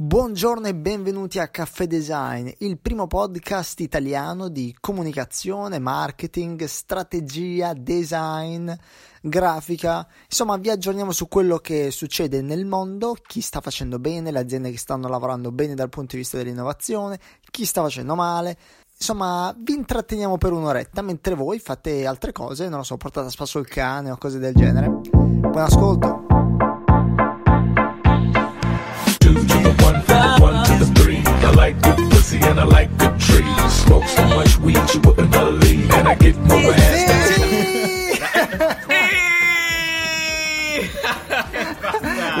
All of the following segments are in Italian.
Buongiorno e benvenuti a Caffè Design, il primo podcast italiano di comunicazione, marketing, strategia, design, grafica. Insomma, vi aggiorniamo su quello che succede nel mondo, chi sta facendo bene, le aziende che stanno lavorando bene dal punto di vista dell'innovazione, chi sta facendo male. Insomma, vi intratteniamo per un'oretta mentre voi fate altre cose, non lo so, portate a spasso il cane o cose del genere. Buon ascolto! Pussy and I like good trees. Smoke so much weed you wouldn't believe, and I get more ass.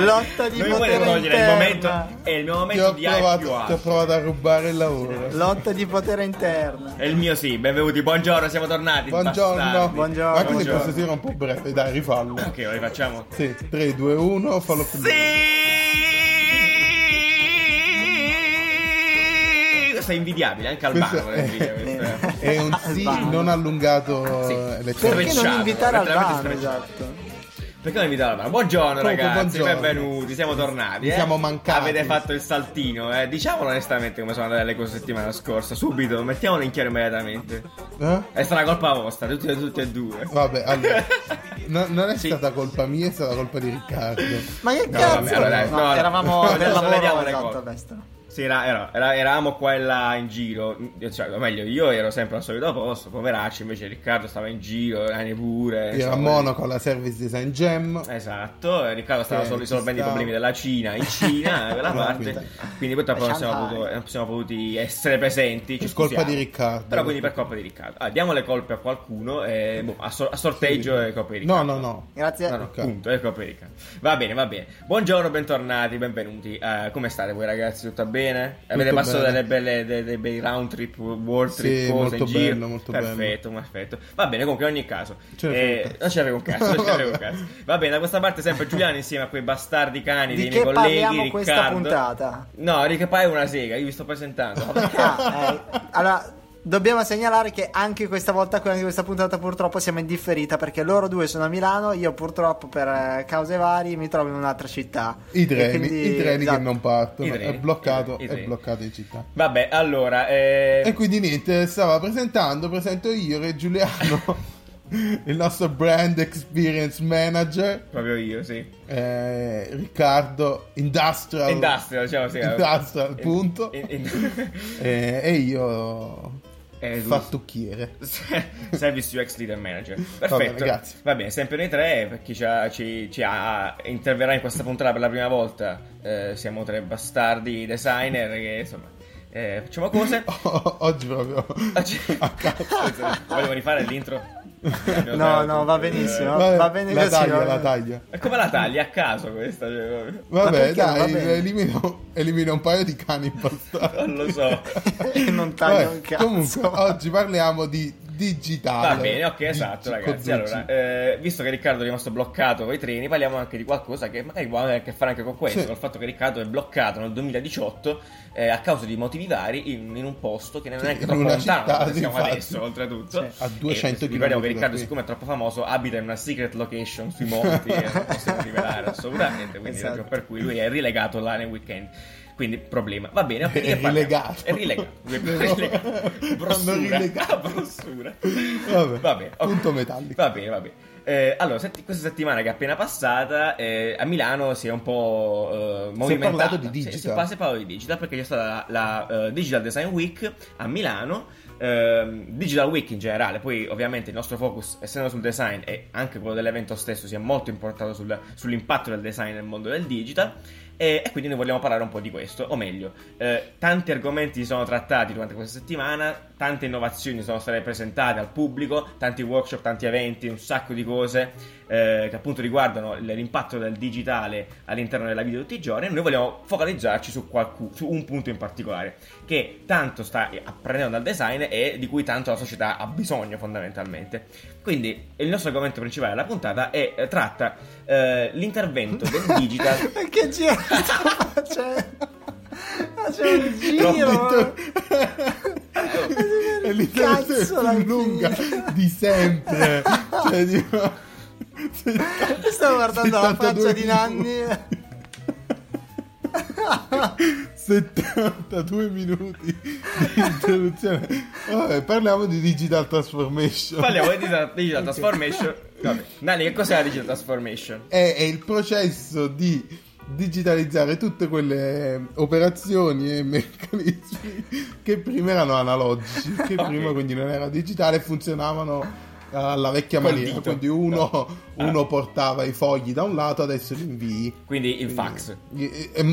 Lotta di non potere togliere il momento è il mio momento di provato, più Ti ho provato a rubare il lavoro. Lotta di potere interna. È il mio sì, benvenuti, buongiorno, siamo tornati. Buongiorno. bastardi. Buongiorno. Ma quindi Buongiorno. questo tiro è un po' breve, dai, rifallo. Ok, rifacciamo. Sì, 3, 2, 1, fallo più lungo. Questo è invidiabile, anche Questo Albano lo è- invidia questo. È un sì Albano. non allungato Sì. eh, Perché non invitare Albano? Esatto. Perché non invitare Albano? Buongiorno Comunque, ragazzi, buongiorno. benvenuti, siamo tornati. Eh. siamo mancati. Avete fatto il saltino, eh. Diciamolo onestamente come sono andate le cose settimana scorsa, subito, mettiamolo in chiaro immediatamente. Eh? È stata colpa vostra, tutti, tutti e due. Vabbè, allora, no- non è Sì. stata colpa mia, è stata colpa di Riccardo. Ma che No, cazzo? vabbè, allora, No, no, no. eravamo nel lavoro, vediamo le esatto. Sì, era- era- era- eravamo qua e là in giro, cioè, o meglio, io ero sempre al solito posto, poveracci, invece Riccardo stava in giro, Ani pure. Era a Monaco alla Service Design Jam. Esatto, e Riccardo stava Sì, risolvendo i problemi della Cina in Cina, quella No, parte. quindi- purtroppo non siamo, potuto- non siamo potuti essere presenti. Ci Per colpa scusiamo. di Riccardo. Però quindi per colpa di Riccardo. Ah, diamo le colpe a qualcuno, e, boh, a, so- a sorteggio è colpa di No, Riccardo. no, no. Grazie. No, no, Ok. punto, è colpa di Riccardo. Va bene, va bene. Buongiorno, bentornati, benvenuti. Eh, come state voi ragazzi? Tutto bene? Avete Tutto passato bene. delle belle, dei, dei bei round trip, world Sì, trip, cose molto in giro? bello, molto perfetto, perfetto. Va bene, comunque in ogni caso. Eh, non frega un cazzo, non frega un cazzo. Va bene, da questa parte sempre Giuliano insieme a quei bastardi cani Di dei miei colleghi, parliamo questa Riccardo. puntata? No, Ricca è una sega, io vi sto presentando. Ah, eh, allora, dobbiamo segnalare che anche questa volta, anche questa puntata purtroppo siamo in differita perché loro due sono a Milano, io purtroppo per eh, cause varie mi trovo in un'altra città. I treni, quindi- i treni esatto. che non partono. I treni, è bloccato, è treni. bloccato in città. Vabbè, allora, eh, E quindi niente, stava presentando, presento io è Giuliano, il nostro brand experience manager, proprio io, sì. eh, Riccardo, industrial, Industrial, diciamo sì. Industrial, In- punto. in- in- eh, e io Eh, tu- fattucchiere. Service UX Leader Manager. Perfetto. bene, grazie. Va bene, sempre noi tre, per chi ci, ha- ci- ci ha- interverrà in questa puntata per la prima volta, eh, siamo tre bastardi designer che insomma eh, facciamo cose. Oggi proprio Oggi- a caso. Vogliamo rifare l'intro? No, no, va benissimo. Vabbè, va bene la così, taglia, va la taglia. E come la tagli a caso questa? Cioè, Vabbè, va dai, bene? elimino, elimino un paio di cani impastati. non lo so. non taglio Vabbè, un cazzo. Comunque, oggi parliamo di digitale. Va bene, ok, esatto, Digi- ragazzi. Allora, eh, visto che Riccardo è rimasto bloccato con i treni, parliamo anche di qualcosa che magari può avere a che fare anche con questo. Sì. Col fatto che Riccardo è bloccato nel 2018 eh, a causa di motivi vari in, in un posto che non è neanche troppo lontano città, siamo infatti. adesso, oltretutto. Sì. A 200 e, ricordiamo che Riccardo, qui. siccome è troppo famoso, abita in una secret location sui monti e non possiamo rivelare assolutamente. Quindi, Esatto. per cui lui è rilegato là nel weekend. Quindi, problema. Va bene, ok. È rilegato. È rilegato. È rilegato. Brossura. rilegato. Brossura. Vabbè, Va bene, ok. punto metallico. Va bene, va bene. Eh, allora, setti- questa settimana che è appena passata, eh, a Milano si è un po' eh, movimentata. parlato di digital. Si, è, si è parlato di digital perché c'è stata la, la, eh, Digital Design Week a Milano. ehm, digital Week in generale, poi ovviamente il nostro focus, essendo sul design e anche quello dell'evento stesso, si è molto importato sul- sull'impatto del design nel mondo del digital. E, e quindi noi vogliamo parlare un po' di questo, o meglio, eh, tanti argomenti sono trattati durante questa settimana, tante innovazioni sono state presentate al pubblico, tanti workshop, tanti eventi, un sacco di cose eh, che appunto riguardano l'impatto del digitale all'interno della vita di tutti i giorni e noi vogliamo focalizzarci su, qualcu- su un punto in particolare che tanto sta apprendendo dal design e di cui tanto la società ha bisogno fondamentalmente. Quindi il nostro argomento principale della puntata è, eh, tratta eh, l'intervento del digital che giro sta facendo? C'è un giro. è l'intervento Cazzo, la più lunga di sempre. Cioè, tipo, Stavo guardando la 72 faccia di Nanni. 72 minuti di introduzione. Vabbè, parliamo di digital transformation. Parliamo di digital, digital transformation. Vabbè. Nani, che cos'è la digital transformation? È, è il processo di digitalizzare tutte quelle operazioni e meccanismi che prima erano analogici, che Ok. prima quindi non era digitale e funzionavano alla vecchia maniera. Quindi uno, uno portava i fogli da un lato, adesso li invii. Quindi il fax.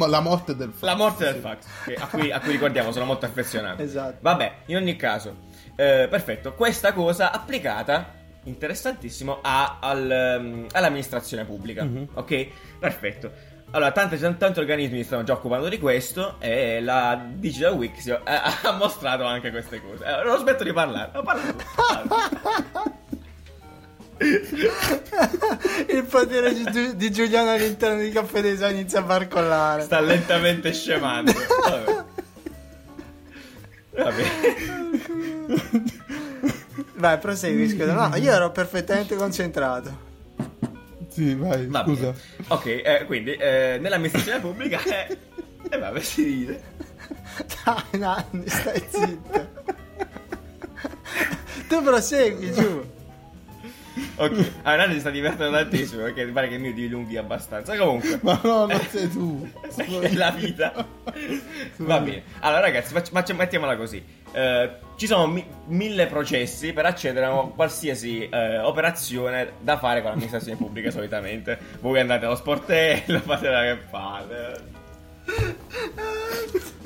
La morte del fax. La morte del fax, a, cui, a cui ricordiamo sono molto affezionato. Esatto. Vabbè, in ogni caso, eh, perfetto. Questa cosa applicata, interessantissimo, a- al, ehm, all'amministrazione pubblica. Mhm. Ok? Perfetto. Allora, tanti, tanti organismi stanno già occupando di questo e la Digital Week si- eh, ha mostrato anche queste cose. Eh, non smetto di parlare. Ho parlato. Il potere di, di Giuliano all'interno di Caffè Design inizia a barcollare. Sta lentamente scemando. Vabbè. Va bene. Vai, prosegui, scusa. No, io ero perfettamente concentrato. Sì, vai, Va scusa. bene. Ok, eh, quindi eh, nell'amministrazione pubblica è... E vabbè, si ride. Dai, Nanni, stai zitto. tu prosegui, giù. Ok, Nanni si sta divertendo tantissimo perché mi pare che il mio dilunghi abbastanza. Comunque, Ma no, non sei tu. è la vita. Va bene. Allora, ragazzi, facci- facci- mettiamola così. Eh, ci sono mi- mille processi per accedere a qualsiasi eh, operazione da fare con l'amministrazione pubblica solitamente. Voi andate allo sportello, fate la che fate.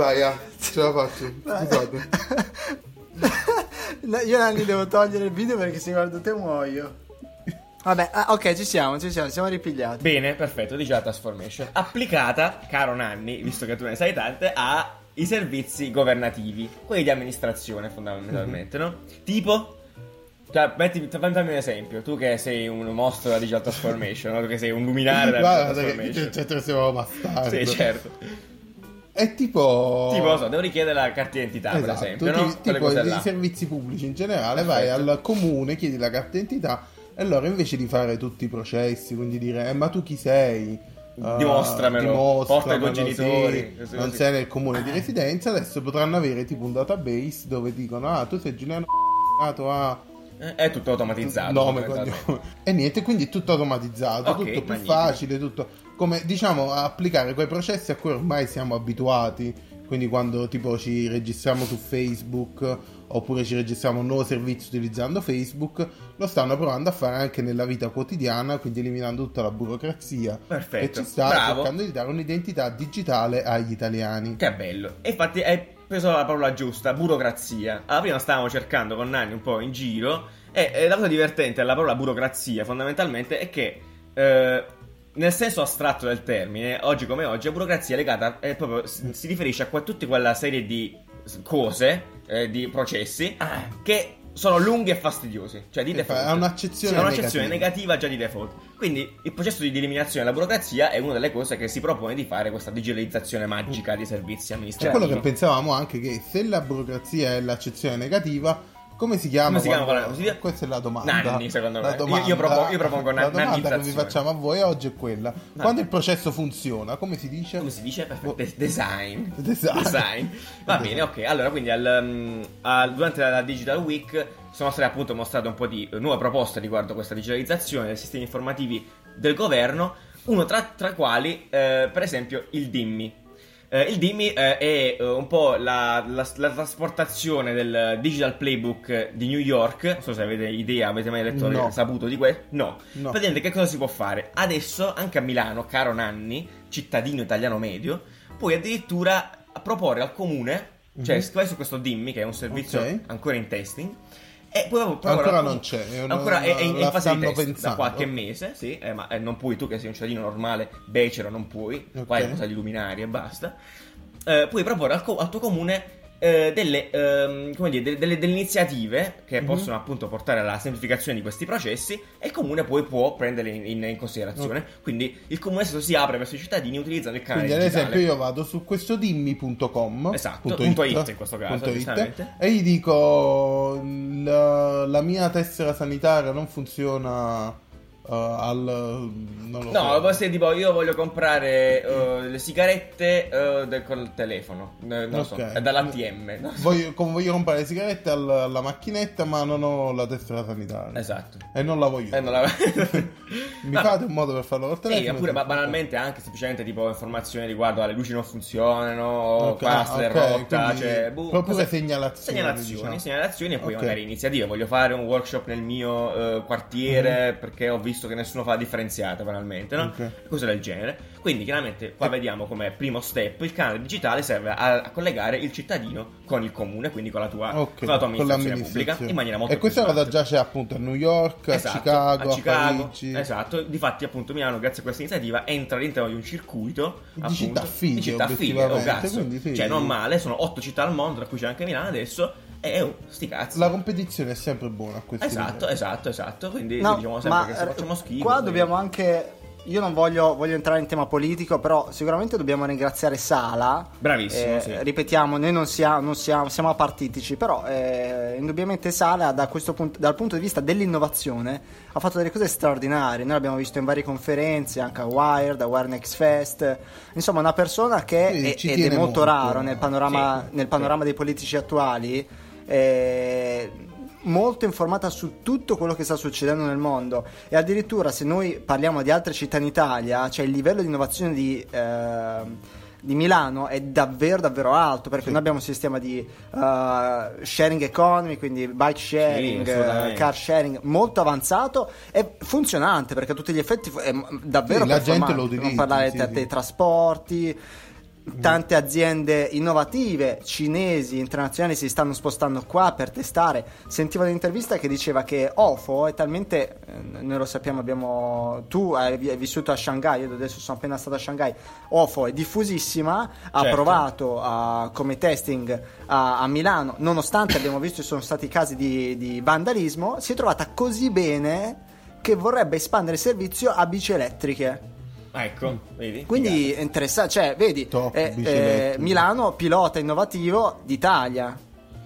Vai, ah, ce la faccio. Scusate. No, io Nanni devo togliere il video perché se guardo te muoio. Vabbè, ah, ok, ci siamo, ci siamo, siamo ripigliati. Bene, perfetto, dice la transformation. Applicata, caro Nanni, visto che tu ne sai tante, ai servizi governativi, quelli di amministrazione fondamentalmente, no? Tipo? Cioè, metti, fammi un esempio, tu che sei un mostro della digital transformation, no? tu che sei un luminare della digital transformation. te siamo bastardo. Sì, certo. È tipo... Tipo, lo so, devo richiedere la carta d'identità, per Esatto, esempio, ti- no? Tipo i là. servizi pubblici in generale, vai Perfetto. al comune, chiedi la carta d'identità e loro invece di fare tutti i processi, quindi dire "Eh, ma tu chi sei? Ah, Dimostramelo, porta i tuoi genitori, sì, non sei nel comune di residenza, adesso potranno avere tipo un database dove dicono "Ah, tu sei Giuliano nato a Eh, È tutto automatizzato. nome, cognome. E niente, quindi è tutto automatizzato, Ok, tutto più magnifico. facile, tutto come diciamo applicare quei processi a cui ormai siamo abituati. Quindi quando tipo ci registriamo su Facebook oppure ci registriamo un nuovo servizio utilizzando Facebook, lo stanno provando a fare anche nella vita quotidiana, quindi eliminando tutta la burocrazia. Perfetto, E ci sta bravo. cercando di dare un'identità digitale agli italiani. Che bello. E infatti hai preso la parola giusta, burocrazia. Allora, prima stavamo cercando con Nanni un po' in giro e, la cosa divertente della parola burocrazia fondamentalmente è che eh, nel senso astratto del termine, oggi come oggi, la burocrazia è legata, è proprio, si riferisce a que- tutta quella serie di cose, eh, di processi che sono lunghi e fastidiosi. Cioè di default. fa- ha un'accezione Sì, ha un'accezione negativa. negativa già di default. Quindi il processo di eliminazione della burocrazia è una delle cose che si propone di fare questa digitalizzazione magica dei servizi Cioè, amministrativi. quello che pensavamo anche che se la burocrazia è l'accezione negativa, come si chiama? Come si chiama quando- si- Questa è la domanda. Nanni, secondo La me. domanda- Io- io propongo- io propongo La nan- domanda che vi facciamo a voi oggi è quella. Quando il processo funziona, come si dice? Come si dice? Perfetto. De- design. Design. Va bene, ok. Allora, quindi al, um, al- durante la Digital Week sono state appunto mostrate un po' di eh, nuove proposte riguardo questa digitalizzazione dei sistemi informativi del governo, uno tra, tra quali, eh, per esempio, il DIMMI. Eh, il DIMMI eh, è eh, un po' la, la- la trasportazione del Digital Playbook di New York. Non so se avete idea, avete mai letto, No. saputo di questo? No. No. Praticamente che cosa si può fare? Adesso, anche a Milano, caro Nanni, cittadino italiano medio, puoi addirittura proporre al comune, cioè Mhm. vai su questo Dimmi, che è un servizio Ok. ancora in testing, e poi proporre al Ancora non c'è, è una- ancora è, è in, in fase di test da qualche mese, sì, eh, ma eh, non puoi tu che sei un cittadino normale, becero, non puoi, Ok. qua è cosa di luminari e basta. Eh, puoi proporre al, co- al tuo comune eh, delle, ehm, come dire, delle, delle- delle iniziative che Mhm. possono appunto portare alla semplificazione di questi processi e il comune poi può prenderle in, in- in considerazione. Quindi il comune stesso si apre verso i cittadini utilizzando il canale Quindi ad digitale. esempio io vado su questo dimmi.com Esatto, punto punto it in questo caso, it, e gli dico la, la mia tessera sanitaria non funziona eh, al No, so. può essere tipo io voglio comprare eh, le sigarette eh, del- col telefono, eh, non lo so, è dall'ATM. no? Voglio, come voglio comprare le sigarette al- alla macchinetta ma non ho la tessera sanitaria Esatto. e non la voglio Eh, non la- mi No. fate un modo per farlo col Sì, telefono oppure ba- banalmente anche semplicemente tipo informazioni riguardo alle luci non funzionano, o Ok, qua la strada è rotta, cioè, boh, proprio cose- segnalazioni, segnalazioni, diciamo. segnalazioni e poi Ok. magari iniziative. Voglio fare un workshop nel mio quartiere perché ho visto che nessuno fa la differenziata banalmente, no? Mhm. Ok. Cose del genere. Quindi chiaramente qua vediamo come primo step il canale digitale serve a, a collegare il cittadino con il comune, quindi con la tua, Ok, con la tua amministrazione pubblica in maniera molto e questa cosa già c'è appunto a New York, Esatto, a Chicago, a, Chicago, Parigi esatto. Difatti, appunto, Milano, grazie a questa iniziativa, entra all'interno di un circuito Di appunto, città fighe, di città oh, cazzo. quindi fighe. Cioè, non male, sono otto città al mondo, tra cui c'è anche Milano adesso. E oh, sti cazzi. la competizione è sempre buona a questi Esatto, livelli. esatto, esatto. Quindi No, diciamo sempre ma che se eh, facciamo schifo. qua poi- dobbiamo anche. Io non voglio, voglio entrare in tema politico, però sicuramente dobbiamo ringraziare Sala. Bravissimo, Eh, sì. Ripetiamo, noi non siamo, non siamo, siamo apartitici, però eh, indubbiamente Sala da questo punto, dal punto di vista dell'innovazione ha fatto delle cose straordinarie. Noi l'abbiamo visto in varie conferenze, anche a Wired, a Wire Next Fest. Insomma, una persona che Sì, è, ed è molto molto. raro nel panorama, Sì, nel panorama dei politici attuali. Eh, molto informata su tutto quello che sta succedendo nel mondo. E addirittura se noi parliamo di altre città in Italia cioè il livello di innovazione di, eh, di Milano è davvero davvero alto perché noi abbiamo un sistema di eh, sharing economy quindi bike sharing Sì, eh, car sharing molto avanzato e funzionante perché a tutti gli effetti è davvero Sì, la gente lo per non utilizza, parlare sì, sì. dei trasporti Tante aziende innovative cinesi, internazionali si stanno spostando qua per testare. Sentivo un'intervista che diceva che OFO è talmente, eh, noi lo sappiamo, abbiamo, tu hai, vissuto a Shanghai, io adesso sono appena stato a Shanghai, OFO è diffusissima, ha Certo. provato a- come testing a, a Milano, nonostante abbiamo visto ci sono stati casi di, di vandalismo, si è trovata così bene che vorrebbe espandere il servizio a bici elettriche. Ah, ecco, vedi? Quindi è interessante, cioè, vedi, Top, eh, eh. Milano pilota innovativo d'Italia.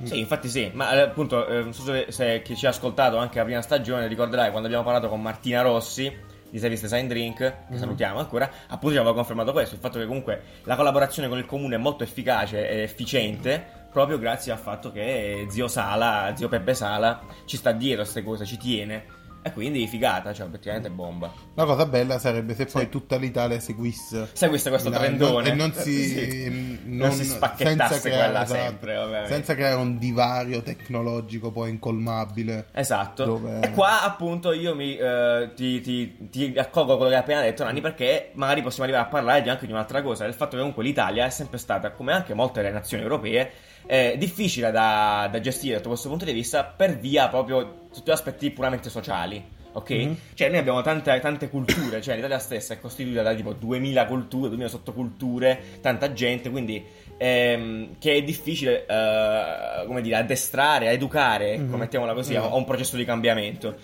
Sì, infatti sì, ma eh, appunto, eh, non so se, se chi ci ha ascoltato anche la prima stagione, ricorderai quando abbiamo parlato con Martina Rossi di Service Design Drink, che Mhm. salutiamo ancora, appunto ci aveva confermato questo, il fatto che comunque la collaborazione con il comune è molto efficace e efficiente, proprio grazie al fatto che zio Sala, zio Peppe Sala, ci sta dietro a queste cose, ci tiene. E quindi figata, cioè obiettivamente bomba. La cosa bella sarebbe se poi tutta l'Italia seguisse Sai questo, Milano, trendone? e non si, Sì. non, Non si spacchettasse senza creare, quella esatto, sempre, ovviamente. senza creare un divario tecnologico poi incolmabile. Esatto. Dove- E qua appunto io mi eh, ti, ti, ti accolgo quello che hai appena detto, Nanni, perché magari possiamo arrivare a parlare di- anche di un'altra cosa, del fatto che comunque l'Italia è sempre stata, come anche molte delle nazioni europee, eh, difficile da, da gestire da questo punto di vista per via proprio tutti aspetti puramente sociali. Ok? Mhm. Cioè, noi abbiamo tante, tante culture, cioè l'Italia stessa è costituita da tipo 2000 culture, 2000 sottoculture, tanta gente, quindi ehm, che è difficile, eh, come dire, addestrare, educare, Mhm. mettiamola così, a Mhm. a un processo di cambiamento.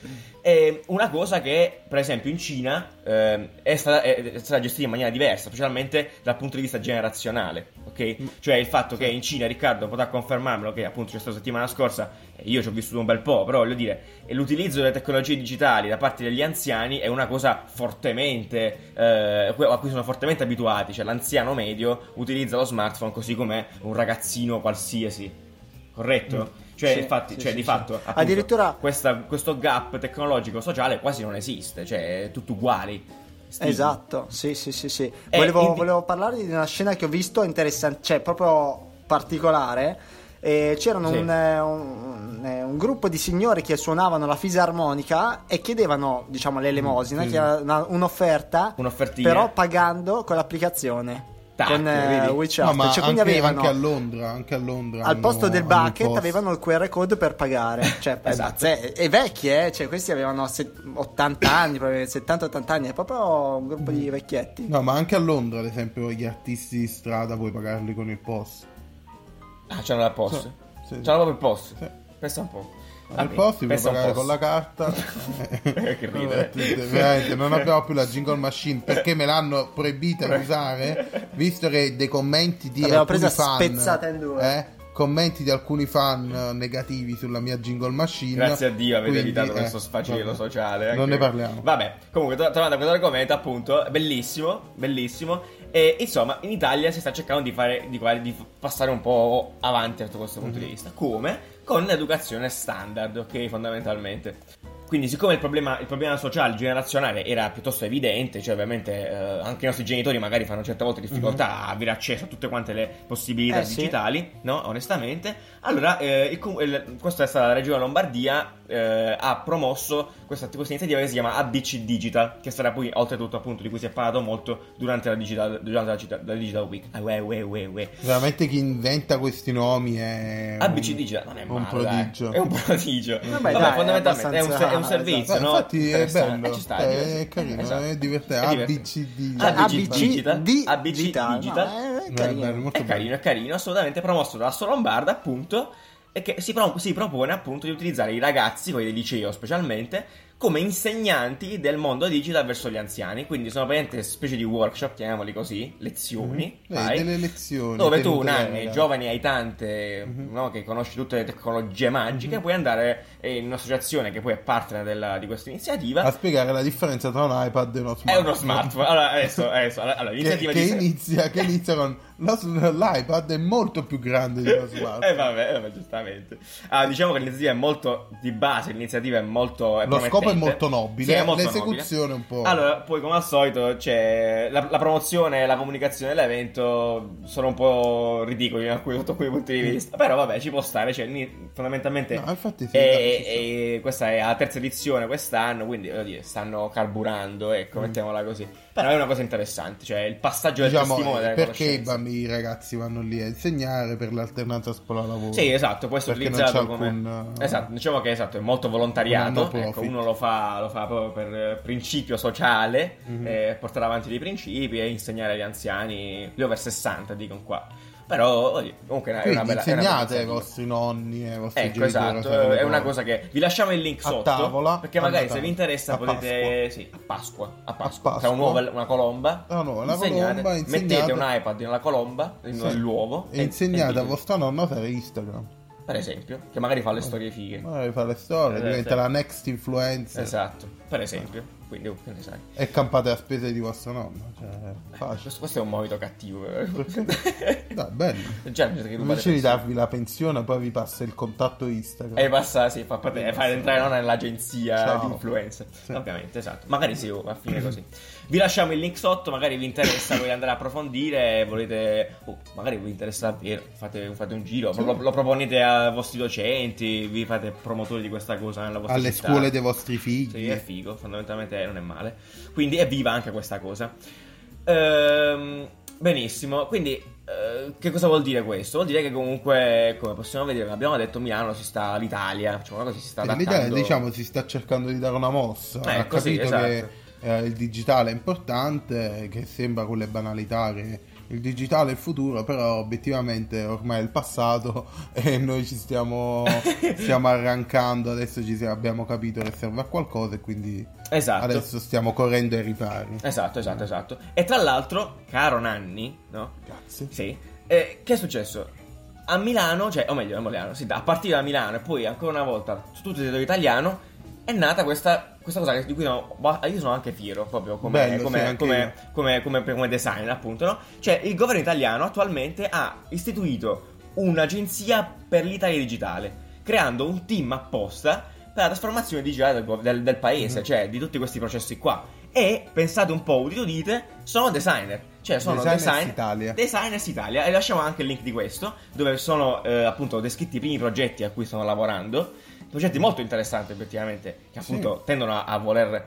È una cosa che, per esempio, in Cina ehm, è, stata, è- stata gestita in maniera diversa, specialmente dal punto di vista generazionale. Ok? Cioè il fatto che in Cina, Riccardo potrà confermarmelo, che appunto c'è stato settimana scorsa, io ci ho vissuto un bel po', però voglio dire, l'utilizzo delle tecnologie digitali da parte degli anziani è una cosa fortemente, eh, a cui sono fortemente abituati, cioè l'anziano medio utilizza lo smartphone così come un ragazzino qualsiasi, corretto? Cioè, Sì, infatti, sì, cioè, sì, di sì. fatto, appunto, Addirittura- questa- questo gap tecnologico-sociale quasi non esiste, cioè è tutto uguali. Stili. Esatto, sì, sì, sì, sì. Eh, Volevo, indi- volevo parlare di una scena che ho visto interessante, cioè proprio particolare. E c'erano Sì. un, eh, un- eh, un gruppo di signori che suonavano la fisarmonica e chiedevano, diciamo, l'elemosina, sì. che era una- un'offerta, però pagando con l'applicazione. Tac, con eh? WeChat. No, ma cioè, anche, avevano anche a Londra, anche a Londra al hanno- posto del bucket avevano il QR code per pagare. Cioè, è Esatto. pazze- e vecchi, eh? Cioè, questi avevano se- 80 anni, probabilmente 70-80 anni. È proprio un gruppo di vecchietti. No, ma anche a Londra, ad esempio, gli artisti di strada puoi pagarli con il POS. Ah, c'hanno la POS. Sì, sì. C'hanno proprio il POS. Sì. Pensa un po'. Al posto un pagare con la carta. Che ridere. Veramente, non abbiamo più la jingle machine perché me l'hanno proibita di usare, visto che dei commenti di L'abbiamo alcuni presa fan, spezzata in due. eh, commenti di alcuni fan eh, negativi sulla mia jingle machine. Grazie a Dio avete quindi, evitato eh, questo sfacelo sociale. Non ne parliamo. Vabbè, comunque, to- tornando a questo argomento, appunto, bellissimo, bellissimo. E insomma, in Italia si sta cercando di fare, di, di passare un po' avanti da questo punto Mhm. di vista. Come? Con l'educazione standard, ok, fondamentalmente. Quindi, siccome il problema, il problema sociale, generazionale era piuttosto evidente, cioè ovviamente eh, anche i nostri genitori magari fanno certe volte difficoltà a avere accesso a tutte quante le possibilità. Eh, sì. digitali, no? Onestamente. Allora, eh, il il- questa è stata la regione Lombardia, eh, ha promosso questa, questa iniziativa che si chiama ABC Digital, che sarà poi, oltretutto, appunto, di cui si è parlato molto durante la Digital, durante la, la Digital Week. Ah, uè, uè, uè, uè. Veramente chi inventa questi nomi è ABC un- Digital non è un male, dai. prodigio. È un prodigio. Vabbè, Vabbè, dai, fondamentalmente è è un servizio, Beh, no? infatti è bello, Eh, ci sta, eh, è carino, Esatto. è divertente. È divertente. ABC ABC Digital. di ABC Digital. Digital. No, è Eh, carino. bello, molto È carino, è carino, assolutamente promosso dalla Solo Lombarda, appunto, e che si, pro- si propone appunto di utilizzare i ragazzi, quelli del liceo specialmente, come insegnanti del mondo digital verso gli anziani. Quindi sono praticamente specie di workshop, chiamiamoli così, lezioni, Eh, fai, delle lezioni dove tu anno, ragazzi. giovane aitante, Mhm. no, che conosci tutte le tecnologie magiche, puoi andare in un'associazione che poi è partner della- di questa iniziativa. a spiegare la differenza tra un iPad e uno È smartphone. uno smartphone. Allora, adesso, adesso allora, che, l'iniziativa che di inizia, che inizia con l'iPad è molto più grande di uno smartphone. Eh vabbè, eh, vabbè, giustamente. Ah, diciamo che l'iniziativa è molto di base, l'iniziativa è molto è Lo scopo è molto nobile, Sì, è molto l'esecuzione nobile. un po'. Allora, poi come al solito c'è la, la promozione e la comunicazione dell'evento sono un po' ridicoli sotto alcuni punti di vista, però vabbè, ci può stare, cioè fondamentalmente No, infatti è- è- questa è la terza edizione quest'anno, quindi voglio dire, stanno carburando, ecco, mettiamola così. Però è una cosa interessante, cioè il passaggio del diciamo, testimone delle perché i bambini i ragazzi vanno lì a insegnare per l'alternanza scuola-lavoro? Sì, esatto, Perché non utilizzato come... alcun, eh, Esatto, diciamo che esatto, è molto volontariato, ecco, uno lo fa, lo fa proprio per eh, principio sociale, Mhm. eh, portare avanti dei principi e insegnare agli anziani, gli over 60 dicono qua. Però, comunque è una, una bella... una insegnate ai vostri nonni e ai vostri Ecco, genitori a esatto, fare è una cosa che vi lasciamo il link A sotto tavola, perché magari se vi interessa a potete Pasqua. sì, a Pasqua, a Pasqua, Pasqua. tra un uovo e una colomba. Ah, no, la insegnate, colomba, mettete insegnate- un iPad nella colomba, Sì. nell'uovo e insegnate a dite- vostra nonna a usare Instagram. per esempio, che magari fa le storie fighe. Magari fa le storie, Eh, diventa la next influencer Esatto, per esempio. Quindi, oh, che ne sai. e campate a spese di vostra nonna. Cioè, facile. Questo, questo è un monito cattivo. eh. Perché? Dai, bello. Le Invece di darvi la pensione, poi vi passa il contatto Instagram. E passa, sì, fa, fa, fa entrare non nell'agenzia Ciao. di influencer. Sì. Ovviamente, esatto. Magari sì, oh, a fine così. Vi lasciamo il link sotto, magari vi interessa, volete andare a approfondire, volete... oh, magari vi interessa davvero, fate, fate un giro, Sì. lo, lo proponete ai vostri docenti, vi fate promotori di questa cosa nella vostra Alle città. scuole dei vostri figli. Sì, è figo, fondamentalmente non è male. Quindi evviva anche questa cosa. Ehm, benissimo, quindi eh, che cosa vuol dire questo? Vuol dire che comunque, come possiamo vedere, come abbiamo detto, Milano si sta, l'Italia, cosa si sta adattando. L'Italia, diciamo, si sta cercando di dare una mossa. Eh, ha così, capito esatto. che eh, il digitale è importante, che sembra quelle banalità che il digitale è il futuro, però obiettivamente ormai è il passato e noi ci stiamo, stiamo arrancando, adesso ci siamo- abbiamo capito che serve a qualcosa e quindi Esatto. adesso stiamo correndo ai ripari. Esatto, esatto, esatto. E tra l'altro, caro Nanni, no? Grazie. Sì. Eh, che è successo? A Milano, cioè, o meglio, a Milano, sì, a partire da Milano e poi ancora una volta su tutto il territorio italiano è nata questa, questa cosa di cui bah, io sono anche fiero, proprio come, Bello, come, sì, come, come, come- designer, appunto, no? Cioè, il governo italiano attualmente ha istituito un'agenzia per l'Italia digitale, creando un team apposta per la trasformazione digitale del, del- del paese, Mhm. cioè di tutti questi processi qua. E pensate un po', udite udite, sono designer, cioè sono Designers design- Italia. Designers Italia e lasciamo anche il link di questo dove sono eh, appunto descritti i primi progetti a cui stanno lavorando progetti molto interessanti effettivamente che Sì. appunto tendono a, a voler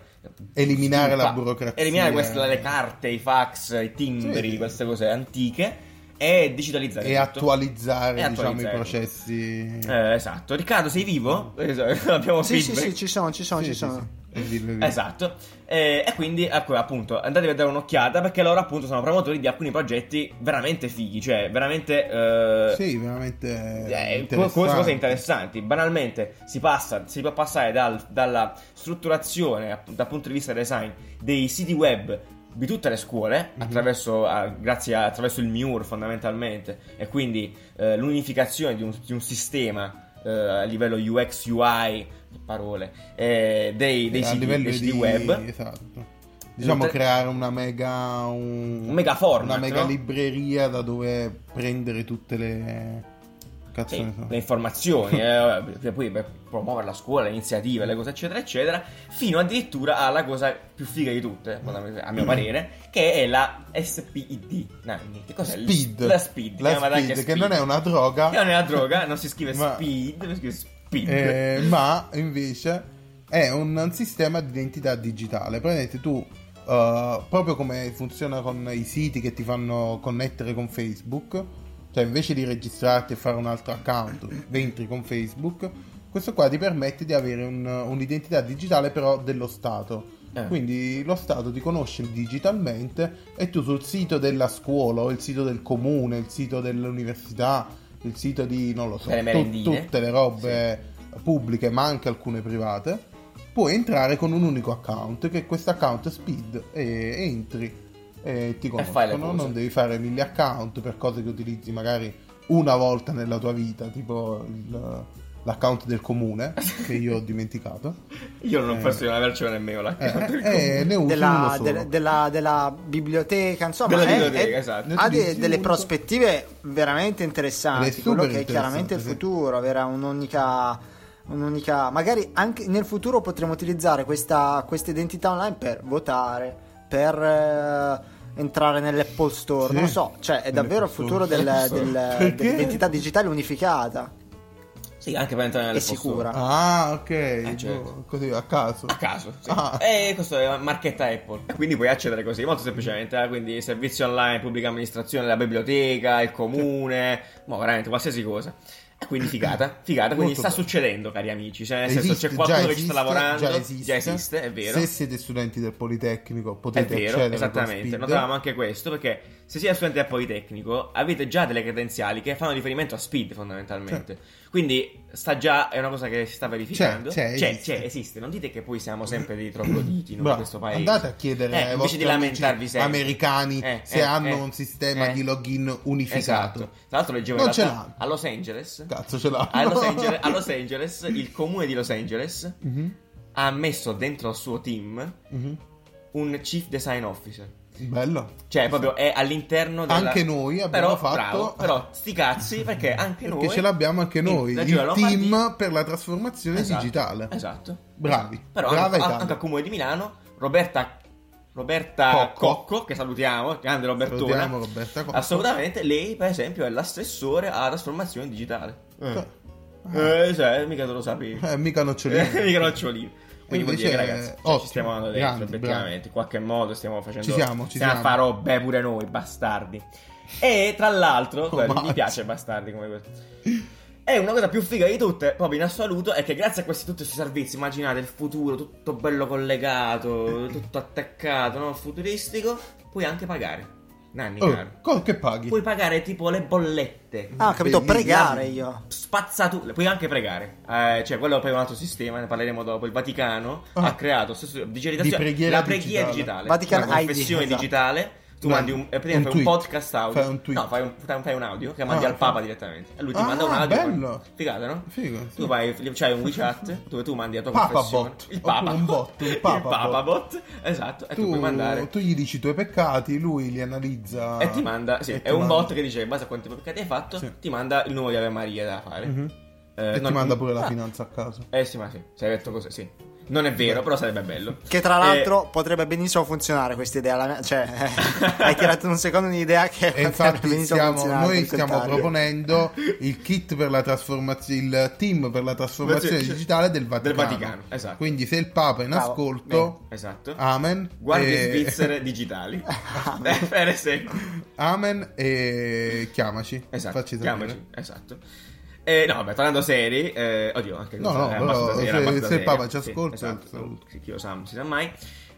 Eliminare la sviluppa- burocrazia. eliminare queste le carte i fax i timbri Sì. queste cose antiche e digitalizzare E tutto. attualizzare, E diciamo, attualizzare. i processi. Eh, esatto. Riccardo, sei vivo? Esatto, Abbiamo Sì, sì, feedback. sì, ci sono, ci sono, Sì, ci sì, sono. sì. E dillo, dillo. Esatto, Eh, e quindi ecco, appunto andatevi a dare un'occhiata perché loro appunto sono promotori di alcuni progetti veramente fighi, cioè veramente eh, Sì, veramente. eh, interessanti. cose, cose interessanti. Banalmente si passa, si può passare dal- dalla strutturazione dal punto di vista design dei siti web di tutte le scuole Mhm. attraverso, a- grazie a- attraverso il MIUR fondamentalmente e quindi eh, l'unificazione di un, di un sistema eh, a livello UX UI parole eh, dei, dei siti, dei siti di web Esatto. Diciamo Un te- creare una mega un, Un mega format, una mega no? libreria da dove prendere tutte le cazzo Sì, so. le informazioni, eh, per poi per promuovere la scuola, le iniziative, le cose eccetera eccetera, fino addirittura alla cosa più figa di tutte, a mio parere, che è la SPID. Nanni, che cos'è? Speed. La speed, La speed, anche che non è una droga. Che non è una droga, non si scrive Ma- speed, si scrive speed. Eh, ma invece è un sistema di identità digitale. Praticamente tu, eh, proprio come funziona con i siti che ti fanno connettere con Facebook, cioè invece di registrarti e fare un altro account, entri con Facebook, questo qua ti permette di avere un- un'identità digitale però dello Stato. Eh. Quindi lo Stato ti conosce digitalmente e tu sul sito della scuola o il sito del comune, il sito dell'università, il sito di, non lo so, tu- tutte le robe pubbliche ma anche alcune private, puoi entrare con un unico account che è questo account Speed e entri e ti conoscono, non devi fare mille account per cose che utilizzi magari una volta nella tua vita, tipo il- l'account del comune che io ho dimenticato. Io non eh. penso di non avercelo nemmeno la Eh, eh, ne uso uno Della, solo. del- della- della biblioteca, insomma, Della è- biblioteca, è- esatto. ha de- delle prospettive veramente interessanti. Quello che è chiaramente il futuro, avere un'unica, un'unica. Magari anche nel futuro potremo utilizzare questa, questa identità online per votare, per eh, entrare nell'Apple Store. Sì. Non lo so, cioè è davvero il futuro Store. del- del- Store. Dell'identità digitale unificata. Sì, anche per entrare nelle È sicura. Ah, ok, certo. boh, così a caso. A caso, sì. Ah. E questo è marchetta Apple. E quindi puoi accedere così, molto semplicemente. eh, Quindi servizi online, pubblica amministrazione, la biblioteca, il comune, ma veramente qualsiasi cosa. Quindi figata, figata. Quindi sta bello. succedendo, cari amici. Cioè, nel senso, Esiste, c'è qualcuno già che ci sta esiste, lavorando. già esiste. Già esiste, è vero. Se siete studenti del Politecnico È potete vero, accedere esattamente. Notavamo anche questo perché se siete studenti del Politecnico avete già delle credenziali che fanno riferimento a Speed fondamentalmente. Quindi sta già, è una cosa che si sta verificando. C'è, c'è, c'è, esiste. c'è, esiste. Non dite che poi siamo sempre dei trogloditi in questo paese. Andate a chiedere Eh, ai invece di lamentarvi sempre. americani Eh, se eh, hanno eh, un sistema eh. di login unificato. Esatto. Tra l'altro leggevo Non ce l'hanno. a Los Angeles. Cazzo ce l'ha. A Los, Angeles, a Los Angeles, il comune di Los Angeles Mhm, ha messo dentro il suo team mhm. un chief design officer. Bello. Cioè, proprio è all'interno della... Anche noi abbiamo però, fatto- bravo, però, sti cazzi, perché anche Perché noi... ce l'abbiamo anche in noi, Reggio il Lombardia- team per la trasformazione Esatto, digitale. Esatto. Bravi. Però Brava anche, anche al comune di Milano, Roberta... Roberta Cocco. Cocco, che salutiamo, grande Robertona. Salutiamo Roberta Cocco. Assolutamente, lei per esempio è l'assessore alla trasformazione digitale. Eh. Eh, cioè, mica te lo sapevi. Eh, mica nocciolini. mica nocciolini. Quindi vuol dire che ragazzi, cioè, ottimo, ci stiamo andando dentro, grandi, effettivamente. In qualche modo stiamo facendo. Ci siamo, ci stiamo siamo. a fare robe pure noi, bastardi. E tra l'altro, quello- mi Mazza. piace bastardi come questo. E una cosa più figa di tutte, proprio in assoluto, è che grazie a questi tutti questi servizi, immaginate il futuro, tutto bello collegato, tutto attaccato, no? Futuristico, puoi anche pagare. Nanni, Oh, caro. che paghi? Puoi pagare tipo le bollette. Ah, ho capito, pregare io. Spazzatura, puoi anche pregare. Eh, cioè, quello poi è un altro sistema, ne parleremo dopo. Il Vaticano Ah. ha creato stesso- digitalizzazione- la preghiera digitale. digitale. Vatican una ID, confessione esatto. digitale. Tu mandi un, un fai un podcast audio. Fai un tweet. No, fai un, fai un audio che mandi Ah, al Papa fai- direttamente. E lui ti Ah, manda un audio. bello. Figata, no? Figo, sì. Tu vai, c'hai un WeChat dove tu mandi la tua Papa confessione. bot. Il Papa Oppure un bot, il Papa Papa bot. bot. Esatto. E tu, Tu, puoi mandare. tu gli dici i tuoi peccati, lui li analizza. E ti manda, sì, e è un manda- bot che dice in base a quanti peccati hai fatto, Sì. ti manda il numero di Ave Maria da fare. Mhm. Eh, e non- ti manda pure la Ah, finanza a caso. Eh sì, ma sì, se hai detto così, sì. Non è vero, però sarebbe bello. Che tra l'altro potrebbe benissimo funzionare questa idea. Cioè, hai tirato un secondo un'idea che E infatti stiamo- noi stiamo proponendo il kit per la trasformazione, il team per la trasformazione Del digitale del Vaticano. Vaticano, esatto. Quindi se il Papa è in Bravo, ascolto, Bene, esatto. amen. Guardie e- svizzere digitali. Eh, per esempio. Amen e chiamaci. Esatto, Facci chiamaci, esatto. Eh, no, vabbè, tornando seri, eh, oddio, anche No, no, è abbastanza se- abbastanza se il seria. Papa ci Sì, ascolta, esatto, saluto. chi lo sa, non si sa mai.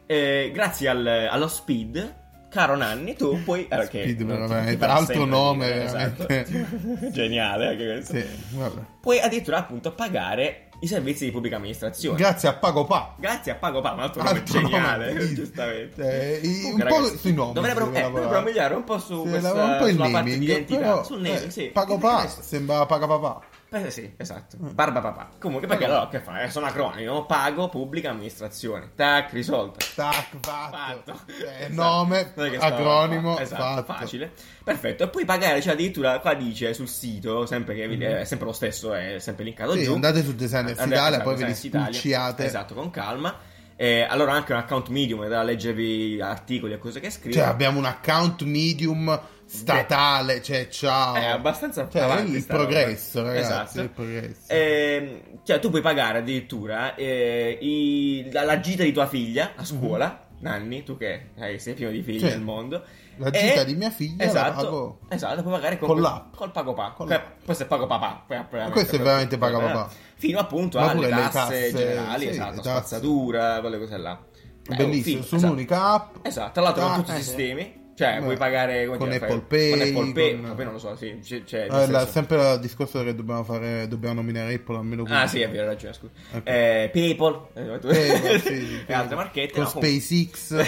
Eh, grazie al- allo Speed, caro Nanni, tu puoi... eh, che Speed, non veramente, ti farà altro sempre nome, esatto. Geniale anche questo. Sì, vabbè. Puoi addirittura appunto pagare i servizi di pubblica amministrazione. Grazie a Pagopa. Grazie a Pago Pa, un altro nome geniale, nome, sì. giustamente. Eh, Comunque, un po' ragazzi, sui nomi Dovrebbero, eh, dovrebbero migliorare un po' su Si questa, un po' il sulla parte naming, di identità, però, sul naming, eh, sì. Pagopa Perché- sembra Pagapapà. Eh, sì, esatto. Barba papà. Comunque, perché allora che fa? Eh, sono acronimi, no? Pago, pubblica amministrazione. Tac, risolto. Tac, fatto. Fatto. Eh, Esatto. nome, acronimo, esatto, fatto. facile. Perfetto. E poi pagare, cioè addirittura qua dice sul sito, sempre che Mhm. è sempre lo stesso, è sempre linkato Sì, giù. andate su Designers Andate- Italia, esatto, poi ve li spulciate. Esatto, con calma. Eh, allora anche un account medium da leggervi articoli e cose che scrive. Cioè, abbiamo un account medium statale, cioè, ciao. È abbastanza Cioè, avanti il sta roba. progresso, ragazzi, Esatto. il progresso. Ehm, cioè, tu puoi pagare addirittura eh, i- la, la gita di tua figlia a scuola. Nanni, tu che hai- sei pieno di figli Sì. nel mondo. La E- gita di mia figlia esatto, pago. Esatto, puoi pagare con, Con l'app. Col pago pa. Con Cioè, questo è pago papà. veramente, Questo è veramente pago papà. Fino appunto Ma alle tasse, tasse, generali, sì, esatto, spazzatura, quelle cose là. Eh, Bellissimo, figo, su esatto. un'unica app. Esatto, tra l'altro con Ah, tutti eh, i sistemi. Cioè, Beh, puoi pagare con Apple fai- Pay, Con Apple Pay, con- poi non lo so, sì. c- Cioè, nel Eh, la- sempre il discorso che dobbiamo fare, dobbiamo nominare Apple almeno Ah, quindici. sì, è vero, ragione, scusa. Ok. Eh, PayPal, eh, tu- PayPal, sì, e altre marchette. Con no, SpaceX.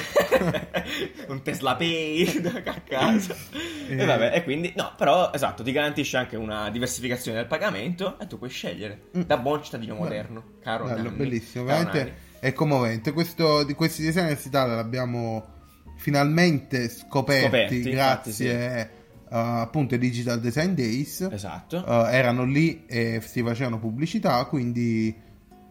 un Tesla Pay a casa. Eh. E vabbè, e quindi, no, però, esatto, ti garantisce anche una diversificazione del pagamento e tu puoi scegliere Mm. da buon cittadino moderno, caro Bello, Nanni. bellissimo, veramente è commovente. Questo, di questi design Italia l'abbiamo finalmente scoperti, Scoperti, grazie a appunto ai Digital Design Days. Esatto. Uh, erano lì e si facevano pubblicità, quindi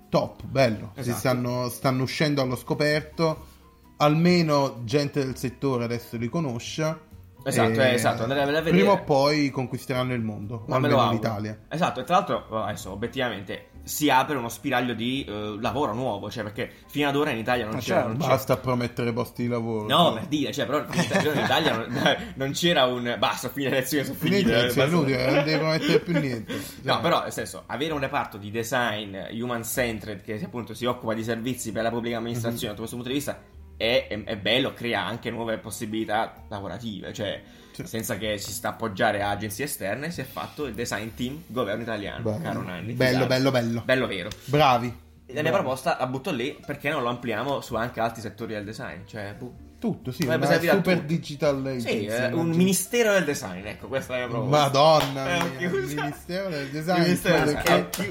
top, bello. Si Esatto. stanno, stanno uscendo allo scoperto. Almeno gente del settore adesso li conosce. Esatto, eh, esatto, andate a vedere. Prima o poi conquisteranno il mondo, Ma almeno l'Italia. Esatto, e tra l'altro, adesso obiettivamente si apre uno spiraglio di eh, lavoro nuovo, cioè perché fino ad ora in Italia non Ma c'era, certo, non c'era- Basta promettere posti di lavoro. No, per dire, cioè, però in Italia, non, non c'era un basta, fine le lezioni sono finite. Eh, cioè, non devi promettere più niente. No, Cioè, però nel senso, avere un reparto di design human centered che appunto si occupa di servizi per la pubblica amministrazione da questo punto di vista è, è- è bello, crea anche nuove possibilità lavorative, cioè Sì. senza che si sta appoggiare a agenzie esterne, si è fatto il design team governo italiano, bello, caro Nanni. bello, bello, bello. Bello vero. Bravi. La mia proposta la butto lì perché non lo ampliamo su anche altri settori del design, cioè boh. Tutto, sì, Dovrebbe una super digital agency. Sì, eh, un ministero del design, ecco, questa è la mia proposta. Madonna Eh, mia, il Ministero del Il Design. Ministero del Design.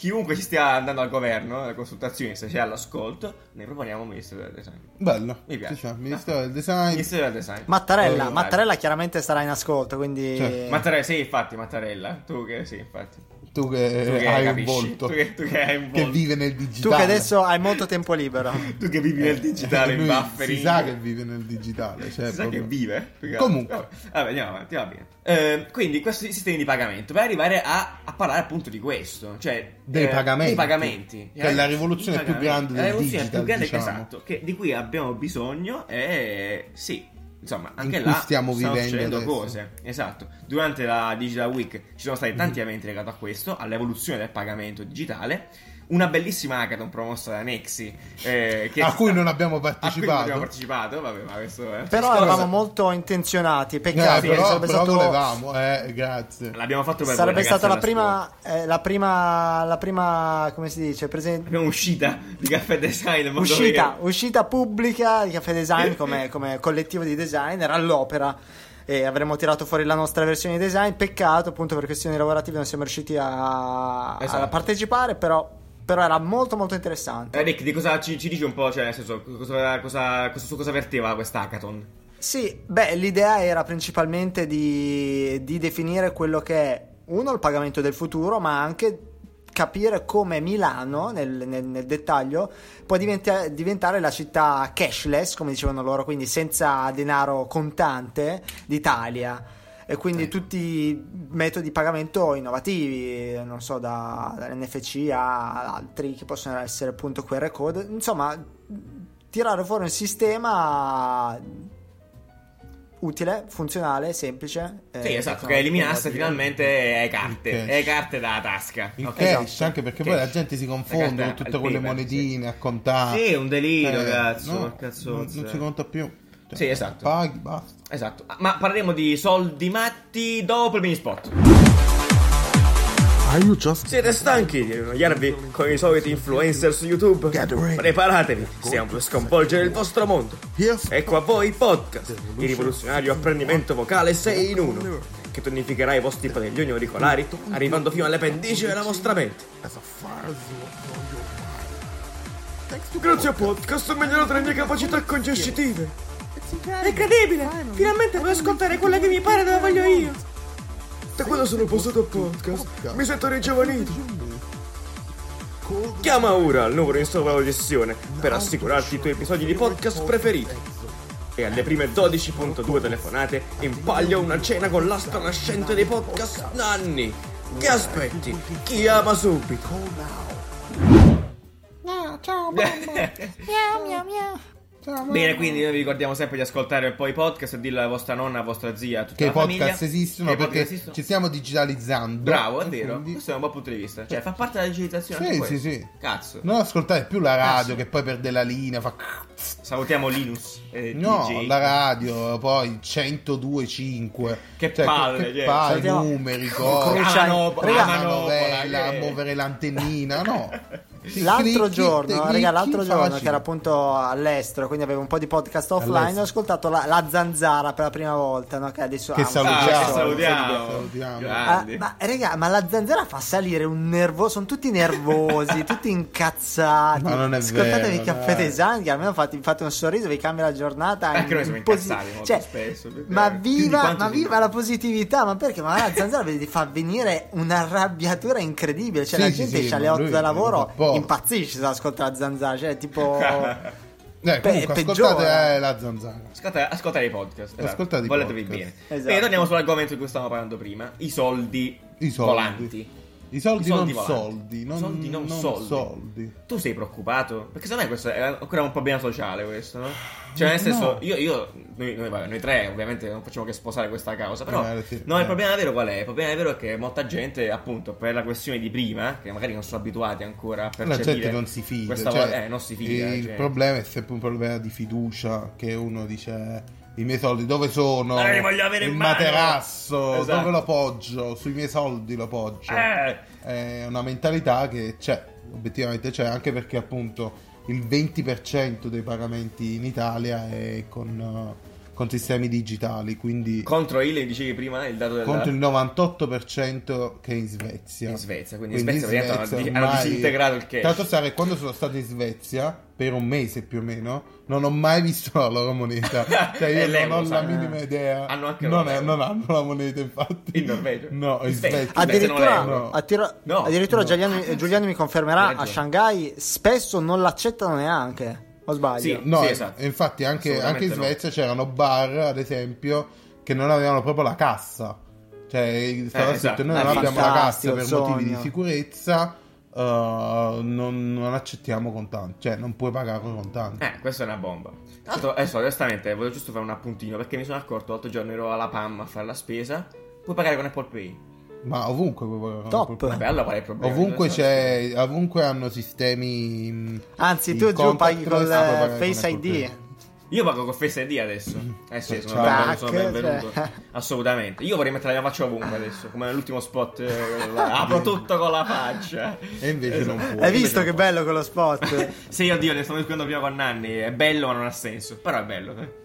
Chiunque ci stia andando al governo, alle consultazioni, se c'è all'ascolto, ne proponiamo un ministero del design. Bello. Mi piace. Sì, cioè, Ministero del Design. Ministero del design. Mattarella, Eh, Mattarella chiaramente sarà in ascolto, quindi... Cioè, Mattarella, sì, infatti, Mattarella. Tu che sì, infatti. Tu che, Tu che hai capisci, un volto. tu che- tu che hai un che volto. vive nel Tu digitale. che adesso hai molto tempo libero. Tu che vivi nel digitale, in Lui buffering. Si sa che vive nel digitale. Cioè, Si sa proprio- che vive. Comunque. Vabbè, vabbè, andiamo avanti, va bene. Eh, quindi, questi sistemi di pagamento, per arrivare a, a parlare appunto di questo, cioè Dei eh, pagamenti. dei pagamenti. Che è la rivoluzione più grande del La rivoluzione digital, più grande, diciamo. esatto, che- di cui abbiamo bisogno e sì, insomma, anche là stiamo vivendo cose. Esatto. Durante la Digital Week ci sono stati tanti eventi legati a questo, all'evoluzione del pagamento digitale. Una bellissima hackathon promossa da Nexi eh, che A cui sta- non abbiamo a cui non partecipato. abbiamo partecipato, vabbè, ma questo è Però Cosa- eravamo molto intenzionati, Eh, peccato, però, sarebbe però stato... volevamo, eh, grazie. L'abbiamo fatto per Sarebbe voi, stata la prima, eh, la prima, la prima, come si dice, presen- Abbiamo uscita di caffè design. uscita, vero. uscita pubblica di Caffè Design come, come collettivo di designer all'opera e avremmo tirato fuori la nostra versione di design. Peccato, appunto, per questioni lavorative non siamo riusciti a, Esatto. a partecipare, però, però era molto molto interessante. Eh, Rick, di cosa ci, ci dici un po'? Cioè, nel senso, cosa, cosa, cosa- su cosa verteva questa hackathon? Sì, beh, l'idea era principalmente di, di definire quello che è, uno, il pagamento del futuro, ma anche capire come Milano, nel, nel- nel dettaglio, può diventa- diventare la città cashless, come dicevano loro, quindi senza denaro contante d'Italia. E quindi tutti metodi di pagamento innovativi, non so, da, dall'NFC a altri che possono essere appunto QR code. Insomma, tirare fuori un sistema utile, funzionale, semplice. Sì, eh, esatto, con- che eliminasse finalmente le carte, Il cash. le carte dalla tasca. Il Ok. cash, esatto. anche perché Cash. poi la gente si confonde con tutte quelle paper, monetine a contare. Sì, è un delirio, Eh, cazzo, no, cazzo, non, non si conta più. Cioè, Sì, esatto. Paghi, basta. Esatto, ma parleremo di soldi matti dopo il mini spot. Just Siete stanchi di annoiarvi con i soliti influencer su YouTube? Preparatevi, stiamo per sconvolgere il vostro mondo. Ecco a voi podcast, il rivoluzionario apprendimento vocale 6 in 1, che tonificherà i vostri padiglioni auricolari arrivando fino alle pendici della vostra mente. Grazie a podcast ho migliorato le mie capacità cognoscitive. È incredibile! Finalmente puoi ascoltare quelle che mi pare dove voglio io. Da quando sono passato a podcast, mi sento ringiovanito. Chiama ora il numero in sovraaudizione per assicurarti i tuoi episodi di podcast preferiti. E alle prime 12.2 telefonate impaglia una cena con l'astro nascente dei podcast Nanni. Che aspetti? Chi ama subito? Bene, quindi noi vi ricordiamo sempre di ascoltare un po' i podcast e dirlo alla vostra nonna, alla vostra zia, a tutta Che i la podcast famiglia. esistono Che perché podcast esistono. ci stiamo digitalizzando. Bravo, è vero. quindi- Questo è un buon punto di vista. Cioè, fa parte della digitalizzazione Sì, anche sì, sì. Cazzo. Non ascoltare più la radio Cazzo. che poi perde la linea, fa... Salutiamo Linus e No, DJ. la radio, poi 102.5. Che Cioè, palle, che, cioè. palle, numeri, cose. Raga, la novella, che- muovere l'antennina, no. Sì, L'altro giorno, raga, l'altro giorno facile. che era appunto all'estero, quindi avevo un po' di podcast offline, All'estero. ho ascoltato la, la zanzara per la prima volta, no? Che adesso Che ha un salutiamo. Ah, sacco che salutiamo. Salutiamo. Ah, ma raga, ma la zanzara fa salire un nervoso, sono tutti nervosi, tutti incazzati. Ma non è Ascoltatevi vero, Caffè. Design, che almeno fate, fate un sorriso, vi cambia la giornata. Anche in- noi siamo posi- incazzati molto cioè, spesso, Ma viva, ma viva la positività, ma perché? Ma la zanzara vedi, fa venire un'arrabbiatura incredibile. Cioè, Sì, la sì, gente sì, c'ha le ma 8 lui da lavoro, apposta. impazzisce se ascolta la zanzara. Cioè, tipo. Eh, comunque, peggiora. ascoltate eh, la zanzara. Ascolta, ascoltate i podcast. Esatto. Ascoltate i Voletevi podcast. bene. Esatto. Bene, torniamo sull'argomento di cui stavamo parlando prima. I soldi, I soldi. volanti. I soldi, I soldi non volanti. soldi, non, Soldi non soldi. soldi. Tu sei preoccupato? Perché secondo me questo è ancora un problema sociale questo, no? Cioè, nel senso, No. io, io noi, noi, vabbè, noi tre ovviamente non facciamo che sposare questa causa, però Eh, sì, no, eh. il problema vero qual è? Il problema vero è che molta gente, appunto, per la questione di prima, che magari non sono abituati ancora a La percepire gente non si fida. cioè, vo- eh, non si fida. Il cioè. problema è sempre un problema di fiducia. Che uno dice: I miei soldi dove sono? Li voglio avere Il in mano." materasso, Esatto. dove lo poggio? Sui miei soldi lo poggio. Eh, È una mentalità che c'è, obiettivamente c'è, anche perché appunto il 20% dei pagamenti in Italia è con, eh, con sistemi digitali, quindi contro il, dicevi prima, il dato del contro il 98% che è in Svezia. In Svezia, quindi in Svezia hanno Svezia hanno ormai- disintegrato il cash. Tanto stare, quando sono stato in Svezia, per un mese più o meno, non ho mai visto la loro moneta. Cioè io non ho la minima idea. Hanno anche non, è- non hanno la moneta, infatti. In Norvegia? No, in Svezia. Ah, Addirittura, non l'euro. attira- No, addirittura no. Giuliano, Giuliano mi confermerà a Shanghai spesso non l'accettano neanche. O sbaglio? Sì. No, esatto. e infatti anche, anche in no. Svezia c'erano bar, ad esempio, che non avevano proprio la cassa. Cioè, stava Eh, esatto. noi Ah, non abbiamo la cassa per motivi di sicurezza, uh, non, non accettiamo contanti. Cioè, non puoi pagare con contanti. Eh, questa è una bomba. Tra l'altro, adesso, onestamente, voglio giusto fare un appuntino perché mi sono accorto l'altro giorno ero alla PAM a fare la spesa. Puoi pagare con Apple Pay. Ma ovunque puoi pagare con Top. Apple Pay. Vabbè, allora qual è il problema? Ovunque c'è, ovunque hanno sistemi. Anzi, tu giù paghi eh, con Face Apple ID. Io pago con Face ID adesso. Eh sì, sono, ciao. benvenuto, sono benvenuto. Assolutamente. Io vorrei mettere la mia faccia ovunque adesso, come nell'ultimo spot. eh, la- apro tutto con la faccia. E invece non puoi. Hai visto che bello quello spot? Sì, oddio, ne stavo discutendo prima con Nanni. È bello, ma non ha senso. Però è bello. eh.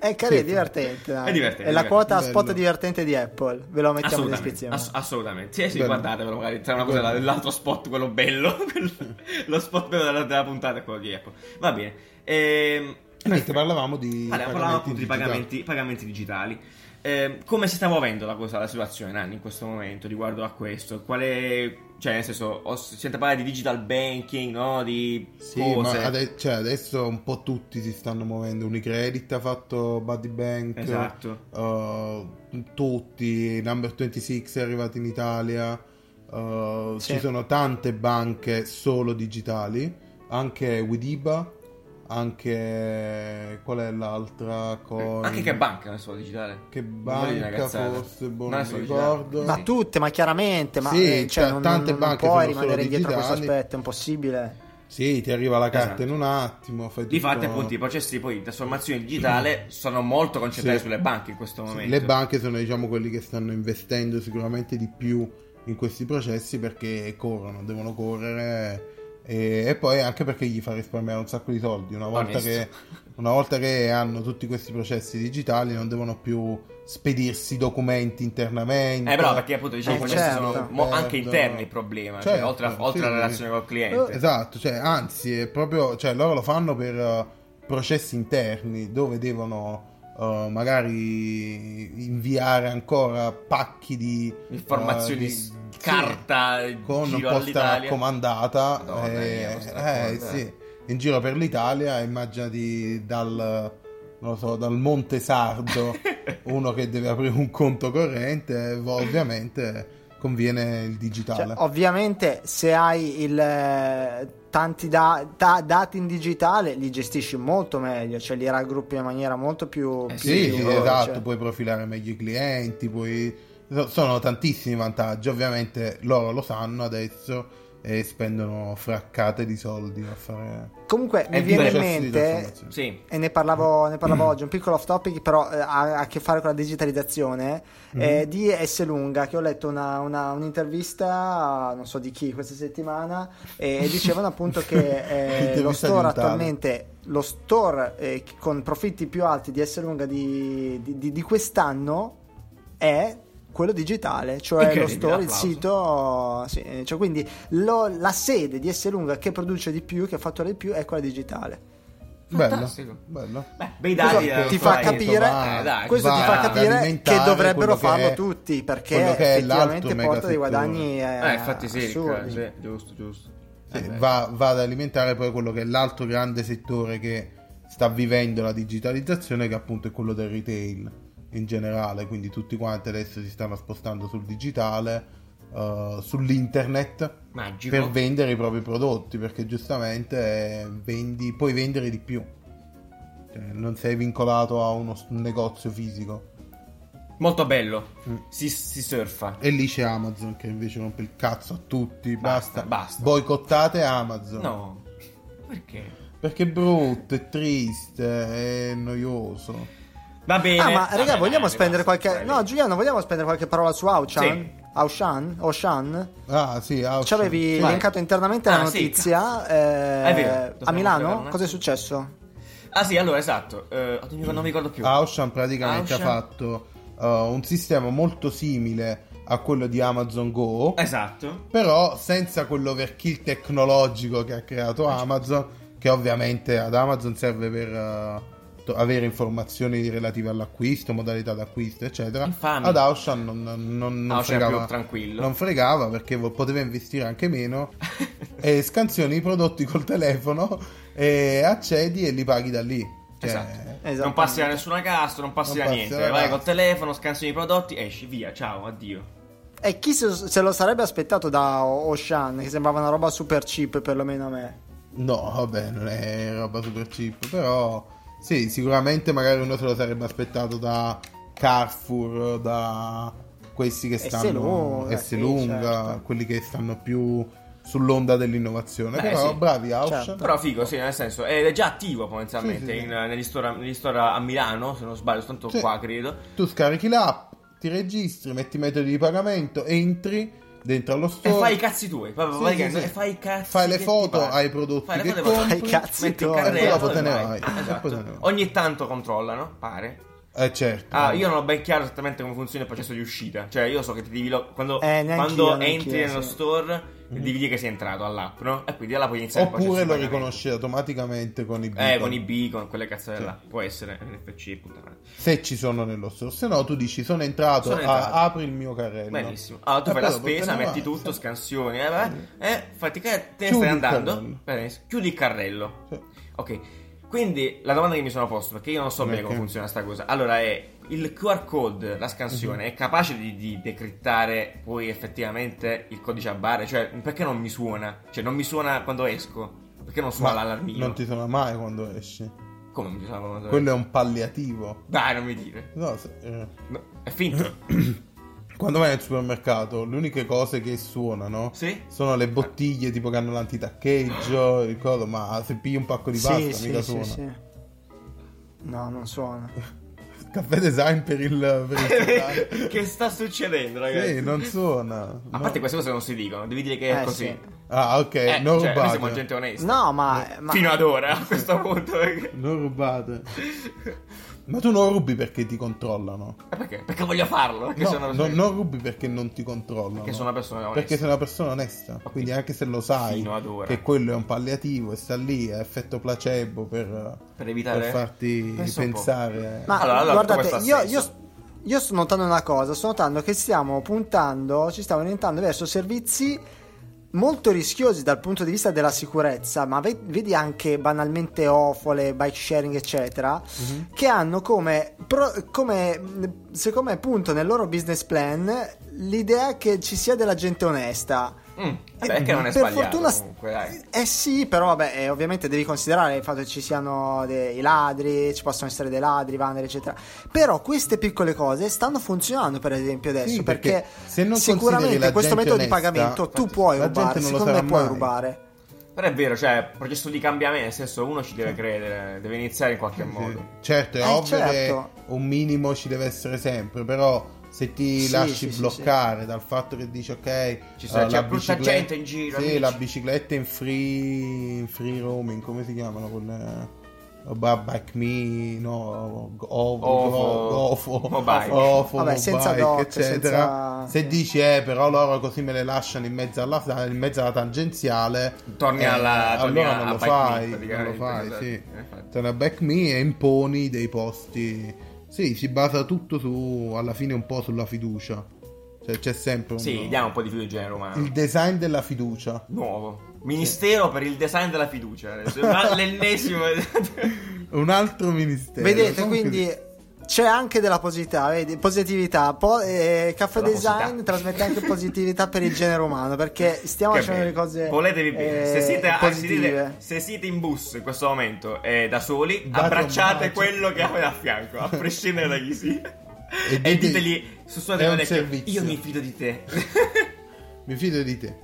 È carino, è divertente. È divertente, È la divertente. quota Bello. spot divertente di Apple. Ve lo mettiamo in descrizione. ass- assolutamente. Sì, sì, Bello. guardatevelo magari tra una cosa Bello. l'altro spot, quello bello. lo spot bello della, della puntata è quello di Apple. Va bene. Ehm, E niente, parlavamo di Allora, parlavamo appunto di pagamenti, pagamenti digitali. Eh, come si sta muovendo la, cosa, la situazione, Nanni, in questo momento riguardo a questo? Quale, cioè, nel senso, ho, sente parlare di digital banking, no? Di Sì, cose. ma ade- cioè, adesso un po' tutti si stanno muovendo. Unicredit ha fatto Buddy Bank. Esatto. uh, tutti. Number 26 è arrivato in Italia. uh, Sì. Ci sono tante banche solo digitali. Anche Widiba. Anche qual è l'altra? Coin? Anche che banca nel suo digitale? Che Non banca forse? boh, Non non ricordo. Ma Sì. tutte, ma chiaramente, ma Sì, eh, cioè, cioè, non, tante non banche puoi sono solo rimanere indietro a questo aspetto, è impossibile. Sì, ti arriva la carta Esatto. in un attimo. Fai Difatti, tutto- appunto, i processi poi di trasformazione digitale sono molto concentrati Sì. sulle banche in questo Sì, momento. le banche sono diciamo quelli che stanno investendo sicuramente di più in questi processi perché corrono, devono correre e, e poi anche perché gli fa risparmiare un sacco di soldi. Una volta, che, una volta che hanno tutti questi processi digitali non devono più spedirsi documenti internamente. Eh, però, perché appunto diciamo Eh, i processi certo. sono mo- anche Perdono. interni il problema, cioè, Certo, oltre, a- oltre sì, alla sì. relazione col cliente. Esatto, cioè, anzi, è proprio, cioè, loro lo fanno per uh, processi interni dove devono uh, magari inviare ancora pacchi di Informazioni uh, di- carta sì, con giro posta all'Italia. raccomandata. Madonna eh, mia, posta eh, raccomandata. sì, in giro per l'Italia, immaginati dal, non lo so, dal Monte Sardo uno che deve aprire un conto corrente, eh, ovviamente conviene il digitale. Cioè, ovviamente se hai il, eh, tanti da- da- dati in digitale li gestisci molto meglio, cioè li raggruppi in maniera molto più... Eh più Sì, sì, veloce. esatto, puoi profilare meglio i clienti, puoi... so- sono tantissimi vantaggi, ovviamente loro lo sanno adesso e spendono fraccate di soldi a fare Comunque mi viene in mente. Sì. e ne parlavo, ne parlavo oggi, un piccolo off topic, però eh, ha a che fare con la digitalizzazione, eh, di S. Lunga, che ho letto una, una- un'intervista, non so di chi, questa settimana, e dicevano appunto che eh, lo store attualmente, lo store eh, con profitti più alti di S. Lunga di, di- di- di quest'anno è quello digitale, cioè lo store, il sito, sì, cioè quindi lo- la sede di S. Lunga che produce di più, che fattura di più, è quella digitale. bello, bello. Beh, bei Questo dati. eh, ti fa dai. capire, Eh, dai, questo ti va fa ad capire che dovrebbero quello che farlo è- tutti perché effettivamente l'altro porta dei guadagni eh, Eh, infatti sì, assurdi. sì, giusto, giusto. Sì, Eh va, va ad alimentare poi quello che è l'altro grande settore che sta vivendo la digitalizzazione, che appunto è quello del retail in generale. Quindi tutti quanti adesso si stanno spostando sul digitale, eh, sull'internet Magico. per vendere i propri prodotti, perché giustamente eh, vendi, puoi vendere di più. Cioè, non sei vincolato a uno un negozio fisico. Molto bello. Mm. Si, si surfa. E lì c'è Amazon che invece rompe il cazzo a tutti. Basta, Basta, basta. Boicottate Amazon. No. Perché? Perché è brutto, è triste, è noioso. Va bene. Ah, ma raga, bene, vogliamo spendere basta, qualche. No, Giuliano, vogliamo spendere qualche parola su Auchan? Sì. Auchan? Oshan? Ah, sì, ah, Ci avevi Vai. elencato internamente la Ah, sì, notizia eh, È vero, a Milano? Cosa è successo? Ah, sì, allora, esatto. Eh, non mi ricordo più. Auchan praticamente Auchan. ha fatto uh, un sistema molto simile a quello di Amazon Go, Esatto. però senza quell'overkill tecnologico che ha creato Amazon, che ovviamente ad Amazon serve per uh, to- avere informazioni relative all'acquisto, modalità d'acquisto, eccetera. Infami. Ad Auchan non, non, non Auchan fregava, non fregava perché poteva investire anche meno e scansioni i prodotti col telefono e accedi e li paghi da lì. Cioè, Esatto. Non passi da nessuna cassa, non passi Non da passi niente. Vai cassa. col telefono, scansioni i prodotti, esci, via, ciao, addio. E chi se, se lo sarebbe aspettato da Oshan, che sembrava una roba super cheap, perlomeno a me. No, vabbè, non è roba super cheap, però sì, sicuramente magari uno se lo sarebbe aspettato da Carrefour, da questi che stanno Esselunga, S lunga, certo. quelli che stanno più sull'onda dell'innovazione. Beh, però sì. bravi Auchan. Certo. Però figo, sì, nel senso, è già attivo potenzialmente Sì, sì, sì. in- negli, store, negli store a Milano, se non sbaglio, soltanto Sì. qua credo. Tu scarichi l'app, ti registri, metti i metodi di pagamento, entri dentro allo E store. fai i cazzi tuoi, Sì, praticamente, sì, sì. e fai i cazzi Fai le foto ai prodotti Fai le che foto ai prodotti, Fai i cazzi metti in tuoi. carrello E poi dopo te ne vai. E Esatto. Ogni tanto controllano, pare. Eh certo. Ah, io non ho ben chiaro esattamente come funziona il processo di uscita. Cioè, io so che ti devi lo- quando, Eh, quando entri nello sì. store devi dire che sei entrato all'app, no? E quindi là puoi iniziare Oppure lo riconosce automaticamente con i Eh, beacon. con i beacon, quelle cazzate Sì. là. Può essere NFC, puttana. Se ci sono nello store. Se no, tu dici sono entrato, Sono entrato. apri il mio carrello. Benissimo. Allora tu Eh, fai la spesa, perché metti tutto, Sì. scansioni, eh, beh, eh, fatti che te ne Chiudi stai andando. Chiudi il carrello. Sì. Ok. Quindi la domanda che mi sono posto, perché io non so bene Ok. come funziona sta cosa. Allora è il QR code, la scansione, Mhm. è capace di, di decrittare poi effettivamente il codice a barre? Cioè, perché non mi suona? Cioè, non mi suona quando esco? Perché non suona Ma l'allarmino? non ti suona mai quando esci. Come non mi suona quando Quello è un palliativo. Dai, non mi dire. No, se- eh, No, è finto. Quando vai al supermercato, le uniche cose che suonano Sì? sono le bottiglie tipo che hanno l'antitaccheggio, ricordo, ma se pigli un pacco di pasta Sì, sì, mica sì, suona. sì. No, non suona. Caffè design per il, per il che sta succedendo, ragazzi? Sì, non suona. A No. parte queste cose non si dicono, devi dire che è Eh, così. sì. Ah, ok, Eh, non cioè, noi rubate. siamo gente onesta. No, ma... ma- Fino ad ora, a questo punto. Perché... Non rubate. Ma tu non rubi perché ti controllano. Eh, perché? Perché voglio farlo. Perché No, sono una no, persona... non rubi perché non ti controllano. Perché sono una persona onesta. Perché sei una persona onesta. Quindi anche se lo sai che quello è un palliativo e sta lì, è effetto placebo per, Per evitare- per farti po'. pensare. Ma Allora, allora, guardate, io, io, io sto notando una cosa, sto notando che stiamo puntando, ci stiamo orientando verso servizi molto rischiosi dal punto di vista della sicurezza, ma ve- vedi anche banalmente ofole, bike sharing, eccetera, Mhm. che hanno come, pro- come, secondo me, punto nel loro business plan l'idea che ci sia della gente onesta. Mm, vabbè, che non è per sbagliato fortuna comunque, dai. eh sì però vabbè eh, ovviamente devi considerare il fatto che ci siano dei ladri ci possono essere dei ladri vandali eccetera però queste piccole cose stanno funzionando per esempio adesso Sì, perché, perché se non sicuramente questo metodo di onesta, pagamento tu puoi rubare secondo me puoi mai. rubare Però è vero, cioè, processo di cambiamento, nel senso, uno ci deve credere, deve iniziare in qualche Sì. modo. Certo, è Eh, ovvio certo. che un minimo ci deve essere sempre, però se ti Sì, lasci sì, sì, bloccare dal fatto che dici ok, Ci sta- eh, c'è la brutta gente in giro, Sì, amici. la bicicletta in free, in free roaming, come si chiamano quelle? Oh, ba- Bike Me, no, Mobike. Ovo, Vabbè, senza doc, eccetera. senza- Se sì. dici, eh, però loro così me le lasciano in mezzo alla, in mezzo alla tangenziale, Torni eh, alla- torni allora non a lo Bike Me, fai, non lo fai, sì. Eh, infatti. Torni a Back Me e imponi dei posti. Sì, si basa tutto su, alla fine un po' sulla fiducia. Cioè c'è sempre un... Sì, diamo un po' di fiducia in genere umano. il design della fiducia. Nuovo. Ministero per il design della fiducia. L'ennesimo. Un altro ministero. vedete Comunque- quindi c'è anche della positività, vedi? positività. Po- eh, Caffè La Design positività. trasmette anche positività per il genere umano perché stiamo Che facendo le cose Voletevi bene. eh, se, siete, ah, se, positive. siete, se siete in bus in questo momento e da soli, Date abbracciate quello che avete a fianco, a prescindere da chi sia. E E, dite- ditegli su sua è un orecchio, servizio. io mi fido di te. Mi fido di te.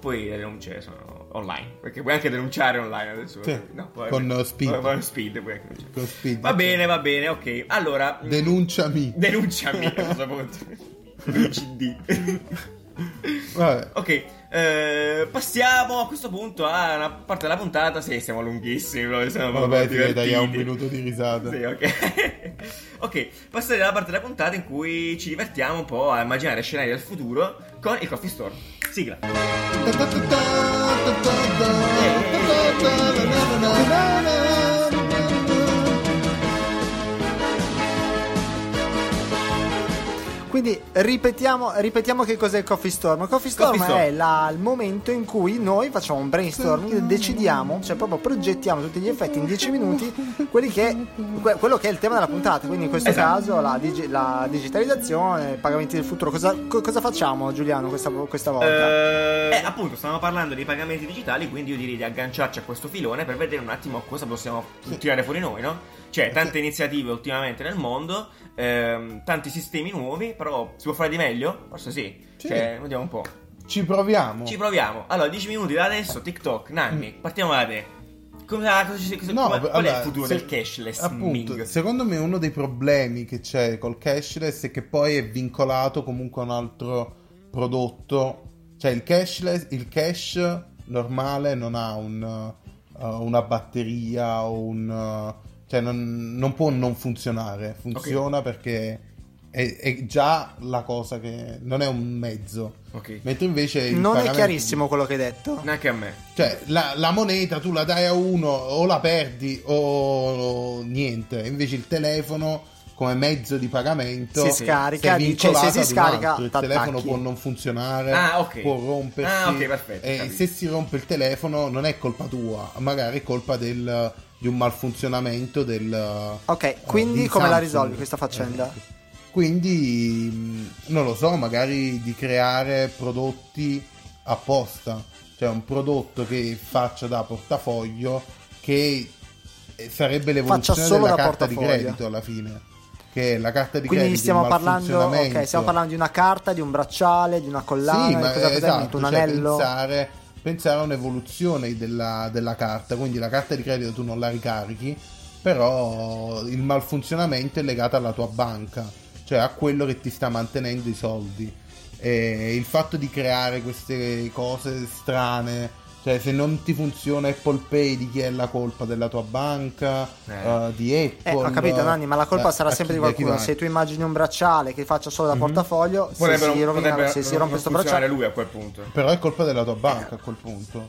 Poi le denunce sono online. Perché puoi anche denunciare online adesso. Sì, No, poi- con, uh, Speed. Con, speed puoi anche denunciare. Con Speed, Va bene, va bene, ok. Allora, mh, Denunciami. denunciami a questo punto. CD. Vabbè. Ok, eh, passiamo a questo punto a una parte della puntata. Sì, siamo lunghissimi, però siamo Vabbè, ti tagliamo un minuto di risata. Sì, ok. ok, passerei alla parte della puntata in cui ci divertiamo un po' a immaginare scenari del futuro con il Coffee Store. Sigla. Quindi ripetiamo, ripetiamo che cos'è il Coffee Storm. Il Coffee Storm Coffee Storm. è la- il momento in cui noi facciamo un brainstorming decidiamo, cioè proprio progettiamo tutti gli effetti in 10 minuti quelli che, que- quello che è il tema della puntata. Quindi in questo Esatto. caso la, digi- la digitalizzazione, i pagamenti del futuro. Cosa, co- cosa facciamo Giuliano questa, questa volta? Eh, appunto, stavamo parlando dei pagamenti digitali, quindi io direi di agganciarci a questo filone per vedere un attimo cosa possiamo tirare fuori noi, no? Cioè, tante iniziative ultimamente nel mondo, ehm, tanti sistemi nuovi, però si può fare di meglio? Forse sì. Sì. Cioè, vediamo un po'. Ci proviamo. Ci proviamo. Allora, 10 minuti da adesso, TikTok, Nanni, partiamo da te. Cosa, cosa cosa, Mm. No, come- qual è il futuro se- del cashless? Appunto, Ming? secondo me uno dei problemi che c'è col cashless è che poi è vincolato comunque a un altro prodotto. Cioè il cashless, il cash normale non ha un, uh, una batteria o un... uh, cioè non, non può non funzionare. Funziona perché è, è già la cosa che non è un mezzo. Ok. Mentre invece Non è chiarissimo quello che hai detto. Neanche a me. Cioè, la, la moneta tu la dai a uno o la perdi o niente. Invece il telefono come mezzo di pagamento Si scarica, dice, se si scarica, altro. il t'attacchi. telefono può non funzionare Ah, ok. può rompersi Ah, ok, perfetto, e capito. se si rompe il telefono non è colpa tua magari è colpa del- di un malfunzionamento del Ok, eh, quindi di come la Samsung. risolvi questa faccenda? Eh, quindi non lo so magari di creare prodotti apposta cioè un prodotto che faccia da portafoglio che eh, sarebbe l'evoluzione solo della carta di credito alla fine che la carta di Quindi credito stiamo parlando, malfunzionamento. ok, stiamo parlando di una carta, di un bracciale, di una collana, sì, ma cosa esatto, un cioè anello. pensare, pensare a un'evoluzione della, della carta quindi la carta di credito tu non la ricarichi però il malfunzionamento è legato alla tua banca cioè a quello che ti sta mantenendo i soldi. E il fatto di creare queste cose strane cioè se non ti funziona Apple Pay di chi è la colpa della tua banca Eh. eh, di Apple Eh, ho capito Nanni, ma la colpa eh, sarà a sempre chi- di chi qualcuno. Se tu immagini un bracciale che faccia solo da Mhm. portafoglio, se Potrebbe, si, rovina, potrebbe se si non- rompe non questo bracciale... lui a quel punto. però è colpa della tua banca a quel punto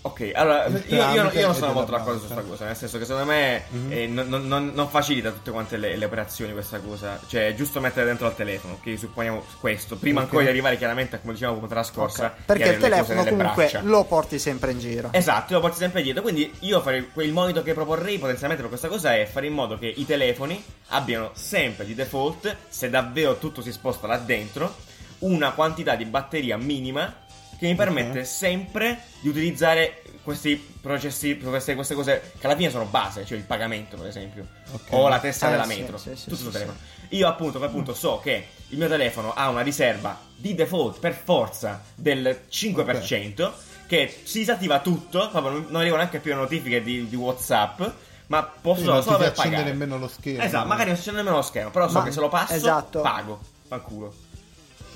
Ok, allora io, io- io non sono molto d'accordo su questa cosa, nel senso che secondo me Mhm. eh, non, non- non- facilita tutte quante le, le operazioni questa cosa, cioè è giusto mettere dentro al telefono, che supponiamo questo, prima Ok. ancora di arrivare chiaramente a come dicevamo puntata scorsa, Ok, Perché il telefono comunque braccia. lo porti sempre in giro. Esatto, lo porti sempre dietro. Quindi io farei il monito che proporrei potenzialmente per questa cosa è fare in modo che i telefoni abbiano sempre di default, se davvero tutto si sposta là dentro, una quantità di batteria minima che mi permette sempre di utilizzare questi processi, queste, queste cose che alla fine sono base, cioè il pagamento per esempio, Ok. o la testa Eh, della sì, metro, sì, sì, tutto sì, sì. telefono. Io appunto, appunto so che il mio telefono ha una riserva di default per forza del 5%, che si disattiva tutto, proprio non, non arrivano neanche più le notifiche di, di WhatsApp, ma posso non solo per accende pagare. nemmeno lo schermo Esatto, magari non si accende nemmeno lo schermo, però so Ma- che se lo passo, esatto. pago. Fanculo.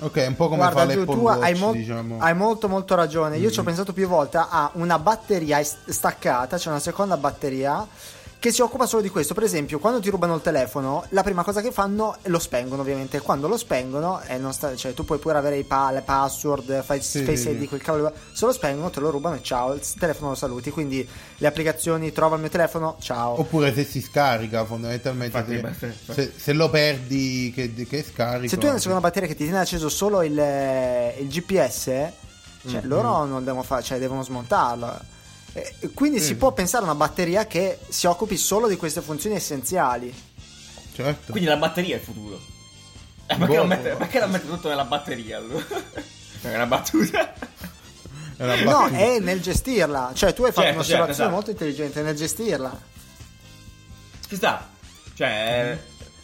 Ok, è un po' come Guarda, fa l'Apple tu Watch, hai, mol- diciamo. hai molto molto ragione. Io ci ho pensato più volte a una batteria staccata, cioè una seconda batteria che si occupa solo di questo. Per esempio, quando ti rubano il telefono, la prima cosa che fanno è lo spengono, ovviamente. Quando lo spengono, e non sta- cioè, tu puoi pure avere i pa- le password, fai Sì, face sì, ID, sì. quel cavolo. Se lo spengono, te lo rubano e ciao. Il telefono lo saluti. Quindi le applicazioni trova il mio telefono, ciao. Oppure se si scarica, fondamentalmente, Infatti, se, basta- se- se lo perdi che, che scarico. Se tu hai una seconda batteria che ti tiene acceso solo il, il GPS, cioè Mm-hmm. loro non devono fare, cioè devono smontarlo. E- e quindi si Sì. può pensare a una batteria che si occupi solo di queste funzioni essenziali. Certo. Quindi la batteria è il futuro. Eh, perché, Boh. non mette, perché non mette tutto nella batteria allora? È una battuta. È una No, è nel gestirla. Cioè, tu hai fatto Certo, un'osservazione certo, esatto. molto intelligente nel gestirla. Ci sta. Cioè,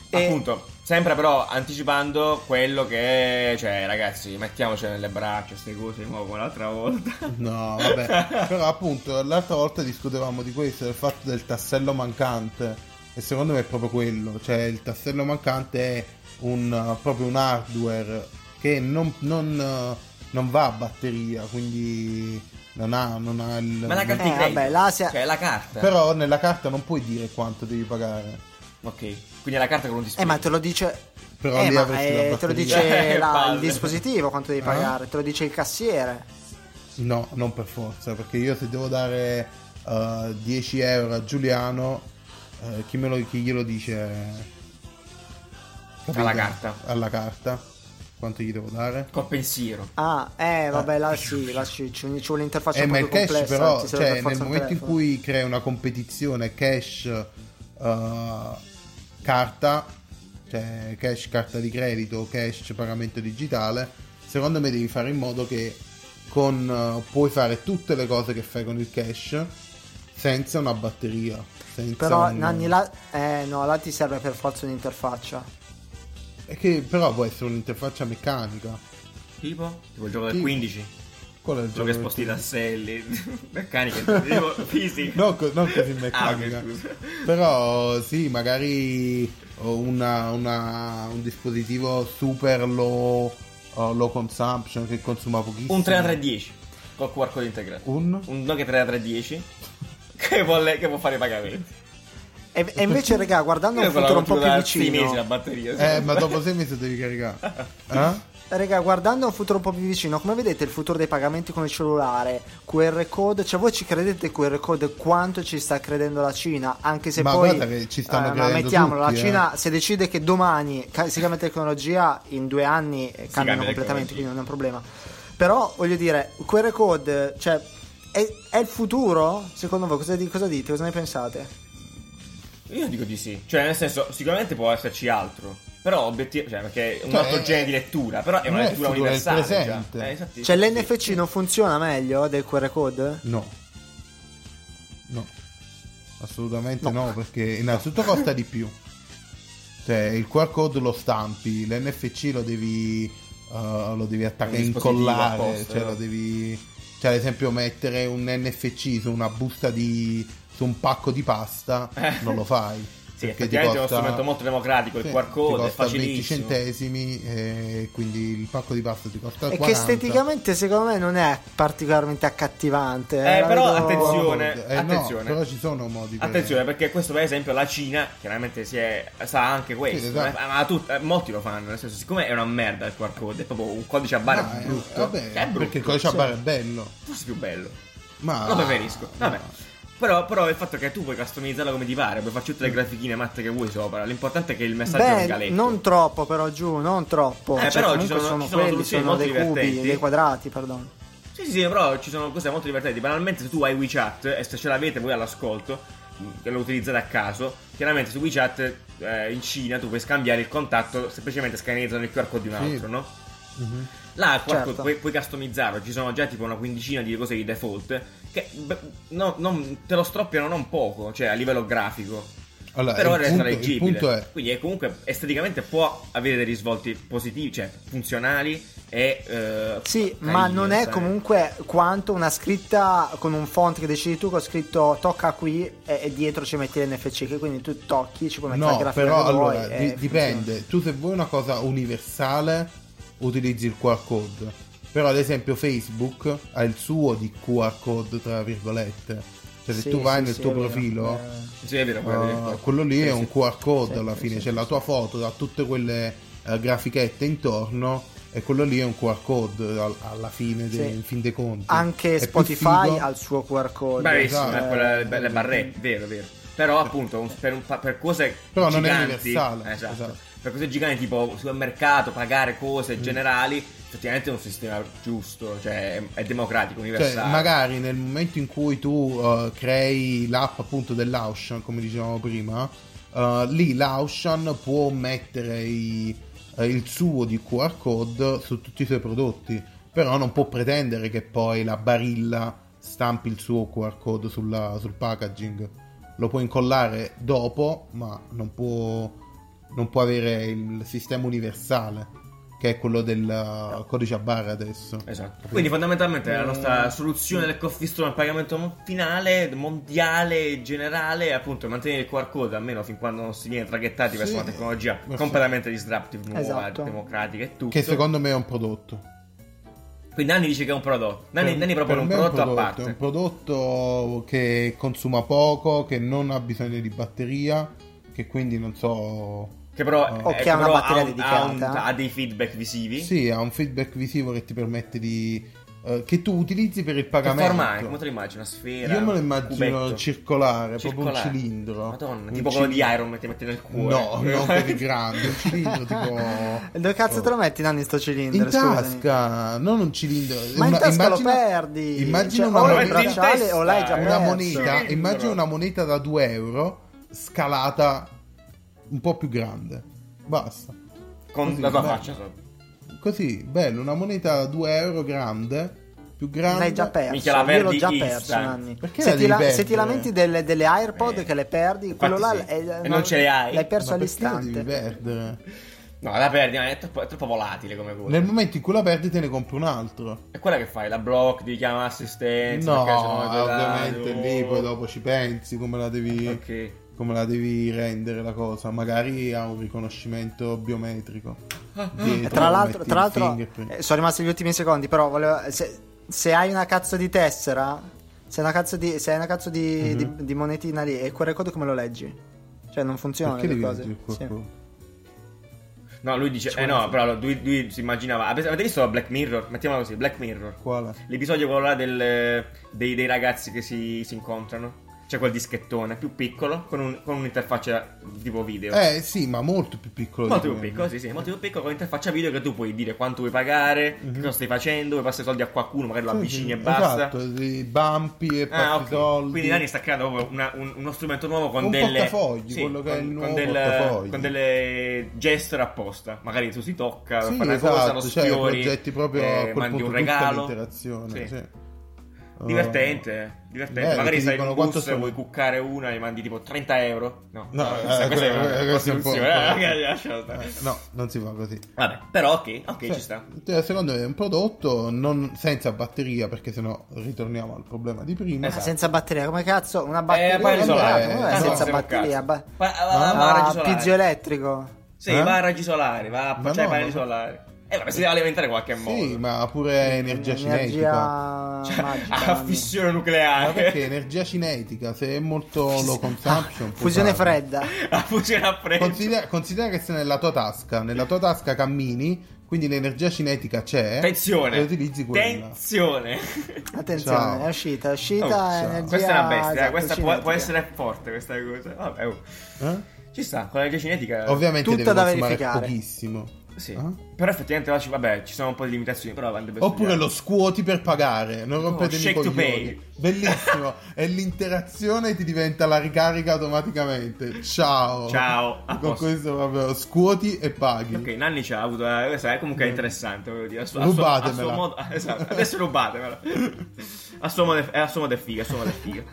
E- appunto, sempre però anticipando quello che... Cioè, ragazzi, mettiamoci nelle braccia queste cose di nuovo come l'altra volta. No, vabbè. Però appunto l'altra volta discutevamo di questo, del fatto del tassello mancante. E secondo me è proprio quello. Cioè il tassello mancante è un, uh, proprio un hardware che non, non, uh, non va a batteria, quindi non ha, non ha il... Ma la carta Eh, vabbè, là si- Cioè, la carta. Però nella carta non puoi dire quanto devi pagare. Ok. Quindi è la carta con un display. Eh, ma te lo dice. Però eh, lì ma, avresti eh, la te lo dice Eh, la- il dispositivo quanto devi Ah? pagare, te lo dice il cassiere. No, non per forza, perché io se devo dare uh, 10 euro a Giuliano, eh, chi, me lo, chi glielo dice? Capito? Alla carta. Alla carta. Quanto gli devo dare? Col pensiero. Ah, eh, vabbè, là sì, là ci, ci, ci vuole l'interfaccia Eh, un ma po' il più cash complessa. però, cioè nel momento in cui crea una competizione cash uh, carta, cioè cash carta di credito, cash pagamento digitale, secondo me devi fare in modo che con uh, puoi fare tutte le cose che fai con il cash senza una batteria. Senza Però, un- Nanni, là, eh, no, là ti serve per forza un'interfaccia. È che però può essere un'interfaccia meccanica. Tipo? Tipo il gioco del Tipo. 15. Qual è il Quello che gioco sposti i tasselli. Meccanica. Fisica. No, co- non così Ah, meccanica. scusa. Però sì, magari una- una- un dispositivo super low, uh, low consumption che consuma pochissimo. Un 3310 col QR code integrato. Un? Un Nokia 3310 che, vuole, che può fare i pagamenti. E, e invece, raga, guardando un futuro un po' più sei mesi vicino, la batteria. Eh, ma dopo sei mesi devi caricare. Eh? Raga, guardando un futuro un po' più vicino, come vedete il futuro dei pagamenti con il cellulare, QR code, cioè voi ci credete QR code quanto ci sta credendo la Cina? Anche se Ma poi guarda che ci stanno ma credendo mettiamolo, tutti, la eh. Cina se decide che domani ca- si cambia tecnologia, in due anni eh, cambiano cambia completamente, quindi non è un problema. Però voglio dire, QR code, cioè è, è il futuro? Secondo voi cosa, cosa dite? Cosa ne pensate? Io dico di sì. Cioè, nel senso, sicuramente può esserci altro. Però obiettivamente, cioè, perché è un Cioè, altro è- genere di lettura. Però è una lettura futuro, è il universale. presente. Eh, esatti, Cioè sì. l'NFC non funziona meglio del QR code? No. No. Assolutamente No. no, perché innanzitutto costa di più. Cioè, il QR code lo stampi, l'NFC lo devi, uh, lo devi attaccare, incollare, apposta, cioè no? lo devi... Cioè, ad esempio, mettere un NFC su una busta di... su un pacco di pasta, Eh. non lo fai. Sì, perché ti effettivamente è uno costa- strumento molto democratico. Il sì, QR code ti è costa 20 facilissimo. centesimi e quindi il pacco di pasta ti costa E 40. che esteticamente secondo me non è particolarmente accattivante. Eh, la però vedo- attenzione. Eh, no, attenzione. però ci sono modi per- Attenzione perché questo per esempio la Cina chiaramente si è, sa anche questo Sì, esatto. eh, ma tut- eh, molti lo fanno nel senso siccome è una merda il QR code è proprio un codice a barre No, eh, brutto vabbè, che è brutto perché il codice a barre è bello. forse più bello Ma lo preferisco vabbè no. Però, però il fatto che tu puoi customizzarlo come ti pare puoi farci tutte le grafichine matte che vuoi sopra l'importante è che il messaggio venga Beh, letto non troppo però giù, non troppo. Eh, Cioè, però ci sono- sono, ci sono quelli, soluzioni sono molto dei cubi, divertenti. dei quadrati, perdono. Sì, sì, sì, però ci sono cose molto divertenti. Banalmente, se tu hai WeChat e se ce l'avete voi all'ascolto, che lo utilizzate a caso, chiaramente su WeChat eh, in Cina tu puoi scambiare il contatto semplicemente scannerizzando il QR code di un Sì. altro, no? Mhm. Là Certo. puoi, puoi customizzarlo, ci sono già tipo una quindicina di cose di default che beh, no, non- te lo stroppiano non poco, cioè a livello grafico. Allora, Però il resta punto- il leggibile. punto è- Quindi è comunque esteticamente può avere dei risvolti positivi, cioè funzionali e eh, Sì, carini, ma non è sai. comunque quanto una scritta con un font che decidi tu con scritto tocca qui e, e dietro ci metti l'NFC che quindi tu tocchi, ci puoi mettere No, la grafica però che vuoi allora di- dipende. Tu se vuoi una cosa universale utilizzi il QR code. Però ad esempio Facebook ha il suo di QR code tra virgolette. Cioè se Sì, tu vai sì, nel sì, tuo profilo Sì, è vero, quello Uh, lì. quello lì Sì, è sì. un QR code Sì, alla fine, sì, c'è sì, la tua foto da tutte quelle eh, grafichette intorno e quello lì è un QR code al- alla fine, dei, Sì. in fin dei conti. Anche È Spotify ha il suo QR code. Bravissimo, Esatto. eh, quelle belle barrette, vero, vero. Però appunto un- per, un per cose Però non è giganti, universale, esatto. esatto. Per cose giganti tipo supermercato, pagare cose Mm. generali, effettivamente è un sistema giusto, cioè è, democratico, Cioè, universale. magari nel momento in cui tu uh, crei l'app appunto dell'Auction, come dicevamo prima, uh, lì l'Auction può mettere i- eh, il suo di QR code su tutti i suoi prodotti, però non può pretendere che poi la barilla stampi il suo QR code sulla- sul packaging. Lo può incollare dopo, ma non può, non può avere il sistema universale, che è quello del uh, codice a barre adesso. Esatto. Quindi fondamentalmente la nostra soluzione del coffee store al pagamento finale, mondiale, generale, è appunto mantenere il QR code almeno fin quando non si viene traghettati verso Sì. una tecnologia Ma sì. completamente disruptive, nuova, Esatto. democratica e tutto. Che secondo me è un prodotto. Quindi Nanni dice che è un prodotto. Nanni, Nanni proprio per un prodotto, è a un parte. È un prodotto che consuma poco, che non ha bisogno di batteria, che quindi non so. Che però, O eh, che ha una però batteria un- dedicata. ha, un- ha dei feedback visivi. Sì, ha un feedback visivo che ti permette di. eh, che tu utilizzi per il Che pagamento. forma è? Come te lo immagini? Una sfera? Io me lo immagino cubetto? circolare, proprio Circolare. un cilindro. Madonna, Un tipo quello di cilindro. Iron Man che metti nel cuore. No, non così grande, un cilindro tipo. E Dove cazzo te lo metti Nanni sto cilindro? In scusami? tasca, non un cilindro. Ma in una- tasca lo immagina- perdi. Immagina Cioè, una moneta- o l'hai già Una moneta, Cilindro. immagina una moneta da 2 euro scalata un po' più grande. Basta. Con Così, la tua bello. faccia sopra. Così, bello, una moneta da 2 euro grande, più grande. L'hai già perso. La Io l'ho già perso, Nanni. Perché Se la ti, devi la- se ti lamenti delle, delle AirPod Eh, che le perdi, quello là infatti sì. è- E non ce le hai. L'hai perso Ma la devi all'istante. perdere? No, la perdi, ma è troppo, è troppo volatile come cosa. Nel momento in cui la perdi te ne compri un altro. È quella che fai, la block, ti chiama assistenza. No, ovviamente lì poi dopo ci pensi come la devi Ok. Come la devi rendere la cosa. Magari ha un riconoscimento biometrico. Dietro, E tra l'altro, tra il l'altro eh, sono rimasti gli ultimi secondi, però volevo- se, se hai una cazzo di tessera, se hai una cazzo di, se hai una cazzo di, Mhm. di- di monetina lì e quel code come lo leggi? Cioè, non funzionano Perché le cose. il Sì. No, lui dice. Eh no, però lui, lui si immaginava. Avete visto Black Mirror? Mettiamola così: Black Mirror. Quale? L'episodio quello là del, dei, dei ragazzi che si, si incontrano. C'è quel dischettone più piccolo con, un- con un'interfaccia tipo video. Eh sì, ma molto più piccolo. Molto più piccolo, sì, sì, molto più piccolo con l'interfaccia video che tu puoi dire quanto vuoi pagare, Mhm. che cosa stai facendo, vuoi passare soldi a qualcuno, magari lo Sì, avvicini sì, e basta. Esatto, di bumpi e Ah, ok. soldi. Quindi Nani sta creando una- un- uno strumento nuovo con Un delle portafogli, quello che è il con, nuovo del- portafogli. con delle gesture apposta. Magari tu si tocca, Sì, fai una esatto, cosa, lo cioè sfiori, progetti proprio a eh, mandi un regalo. Sì. sì. Divertente, divertente. Bello, Magari ti stai in bus sono- vuoi cuccare una e mandi tipo 30 euro. No, No, questa, eh, questa è una costruzione. eh. Eh, no, non si fa così. Vabbè, però ok, ok, Cioè, ci sta. cioè, secondo me è un prodotto non- senza batteria, perché sennò ritorniamo al problema di prima. Ma senza batteria, come cazzo? Una batteria Eh, poi? Come eh, no, senza batteria? Ba- Va, va, va, va a raggi ah, solari. piezoelettrico. Sì, Eh? va a raggi solari, va a Ma i no, pannelli ma- solari. Eh, ma si deve alimentare in qualche modo. Sì, ma pure energia cinetica. Energia magica. a fissione Ma nucleare. perché energia cinetica, se è molto low consumption, Fusione farlo. fredda. a fusione a freddo. Considera, considera che sei nella tua tasca, nella tua tasca cammini, quindi l'energia cinetica c'è. Tensione. E utilizzi quella. Tensione. Attenzione, Ciao. è uscita, è uscita Oh, energia Questa è una bestia, eh, esatto, questa può, può essere forte questa cosa. Vabbè, oh. Eh? Ci sta, con l'energia cinetica. Ovviamente Tutto deve da consumare verificare. pochissimo. Sì. Ah? Però effettivamente oggi, vabbè, ci sono un po' di limitazioni, però andrebbe Oppure studiato. lo scuoti per pagare, non rompetemi i shake to coglioni. Bellissimo, e l'interazione ti diventa la ricarica automaticamente. Ciao. Ciao, a Con posto. questo proprio scuoti e paghi. Ok, Nanni ci ha avuto. eh, è comunque interessante. Voglio dire. A suo, a suo- Rubatemela. a suo modo, esatto, adesso rubatemela. A suo modo, è a suo modo è figa. A suo modo è figa.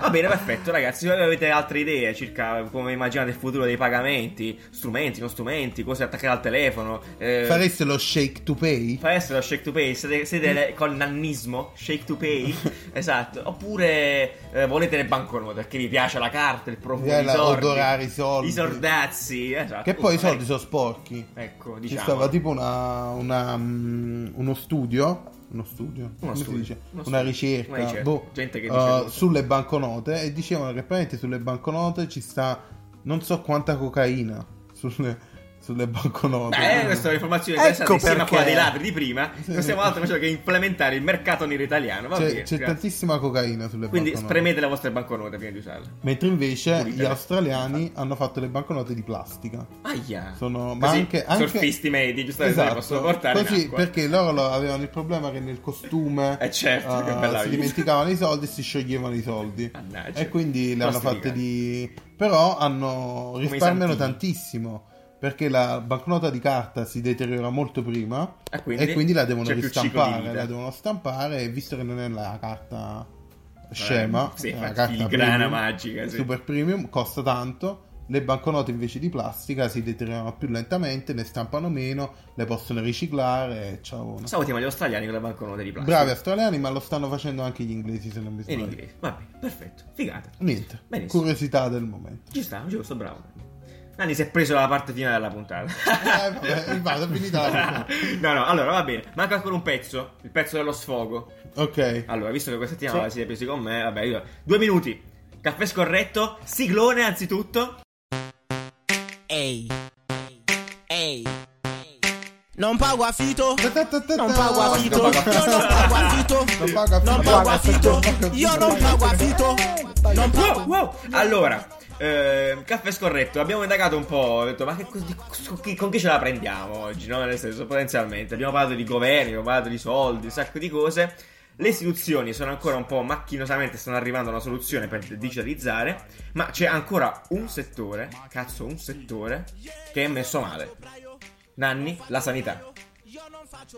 Va bene, perfetto, ragazzi. Se avete altre idee circa come immaginate il futuro dei pagamenti, strumenti, non strumenti, cose attaccate al telefono. Eh, Fareste lo shake to pay? Fareste lo shake to pay, siete, siete col nannismo, shake to pay, esatto, oppure eh, volete le banconote perché vi piace la carta, il profumo Eh, di la- soldi, odorare i soldi. i sordazzi, esatto. Che poi i Uh, soldi eh, sono sporchi. Ecco, Ci diciamo. stava tipo una, una, mm, uno studio. Uno studio, Uno studio, uno una studio, ricerca, una ricerca, boh, gente che uh, dice cose. sulle banconote e dicevano che praticamente sulle banconote ci sta non so quanta cocaina sulle, sulle banconote. Beh, questa è un'informazione Ecco interessante perché. quella dei ladri di prima. Non stiamo altro facendo che implementare il mercato nero italiano. Va c'è, bene, c'è tantissima cocaina sulle Quindi banconote. spremete le vostre banconote prima di usarle. Mentre invece Pulite. gli australiani hanno fatto le banconote di plastica. Aia. Sono, ma Così, anche, anche... surfisti medi, giustamente, Esatto, le possono portare in così acqua. perché loro lo- avevano il problema che nel costume Eh, certo, che eh, bella si dimenticavano i soldi e si scioglievano i soldi Mannaggia. e quindi le hanno fatte di però hanno risparmiano santini. tantissimo perché la bancnota di carta si deteriora molto prima E quindi e quindi la devono c'è ristampare la devono stampare e visto che non è la carta scema sì, è fa la carta premium, magica, sì. super premium costa tanto le banconote invece di plastica si deteriorano più lentamente, ne stampano meno, le possono riciclare. e Ciao. Stavo tema gli australiani con le banconote di plastica. Bravi australiani, ma lo stanno facendo anche gli inglesi se non mi In sbaglio. inglese. Va bene, perfetto. Figata. Niente, Benissimo. curiosità del momento. Ci sta, giusto, bravo. Nanni si è preso la parte finale della puntata. Eh, vabbè, vado, è finita la no, no, allora va bene. Manca ancora un pezzo. Il pezzo dello sfogo. Ok. Allora, visto che questa settimana Sì. siete presi con me, vabbè, io... Due minuti. Caffè scorretto. Siglone, anzitutto. Ehi, ehi. Non pago affitto, non pago affitto, Non io pago non pago affitto, Non pago affitto. non pago affitto, io non pago affitto, non pago Wow, wow. Allora, eh, caffè scorretto. Abbiamo indagato un po'. Ho detto, ma che, di- con chi ce la prendiamo oggi? No? Nel senso, potenzialmente. Abbiamo parlato di governi, abbiamo parlato di soldi, un sacco di cose. Le istituzioni sono ancora un po' macchinosamente stanno arrivando a una soluzione per digitalizzare, ma c'è ancora un settore, cazzo, un settore che è messo male. Nanni, la sanità.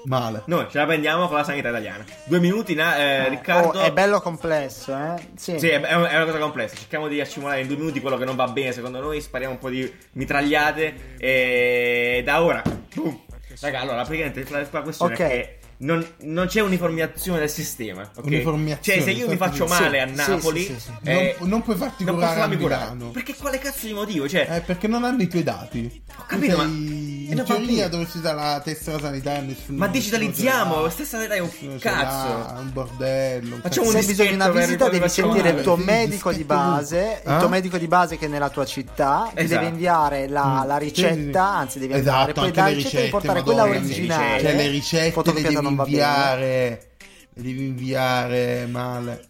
Male. Noi ce la prendiamo con la sanità italiana. Due minuti, na- eh, Riccardo. Oh, è bello complesso, eh? Sì. Sì, è, è una cosa complessa. Cerchiamo di accumulare in due minuti quello che non va bene secondo noi. Spariamo un po' di mitragliate. E da ora, boom. Raga, allora, praticamente la, la questione Ok. è che non, non c'è uniformazione del sistema. ok? Uniformiazione, Cioè, se io mi faccio sì. male a Napoli, sì, sì, sì. eh, Non- non puoi farti non curare posso farmi a curare. Perché quale cazzo di motivo? Cioè, Eh, perché non hanno i tuoi dati. Ho capito, Tu ma- sei in teoria bene. dovresti dare la tessera sanitaria nessuno Ma digitalizziamo, l'ha. stessa sanità è un cazzo. un bordello un Facciamo cazzo. un Se hai bisogno di una visita, devi sentire il tuo medico di base, il tuo Eh? medico di base che è nella tua città, ti Esatto. deve inviare la, la Mm. ricetta, Sì, sì, sì. anzi devi Esatto, andare, poi anche dalla le ricetta devi portare quella originale. Cioè, le ricette le devi inviare. Le devi inviare male.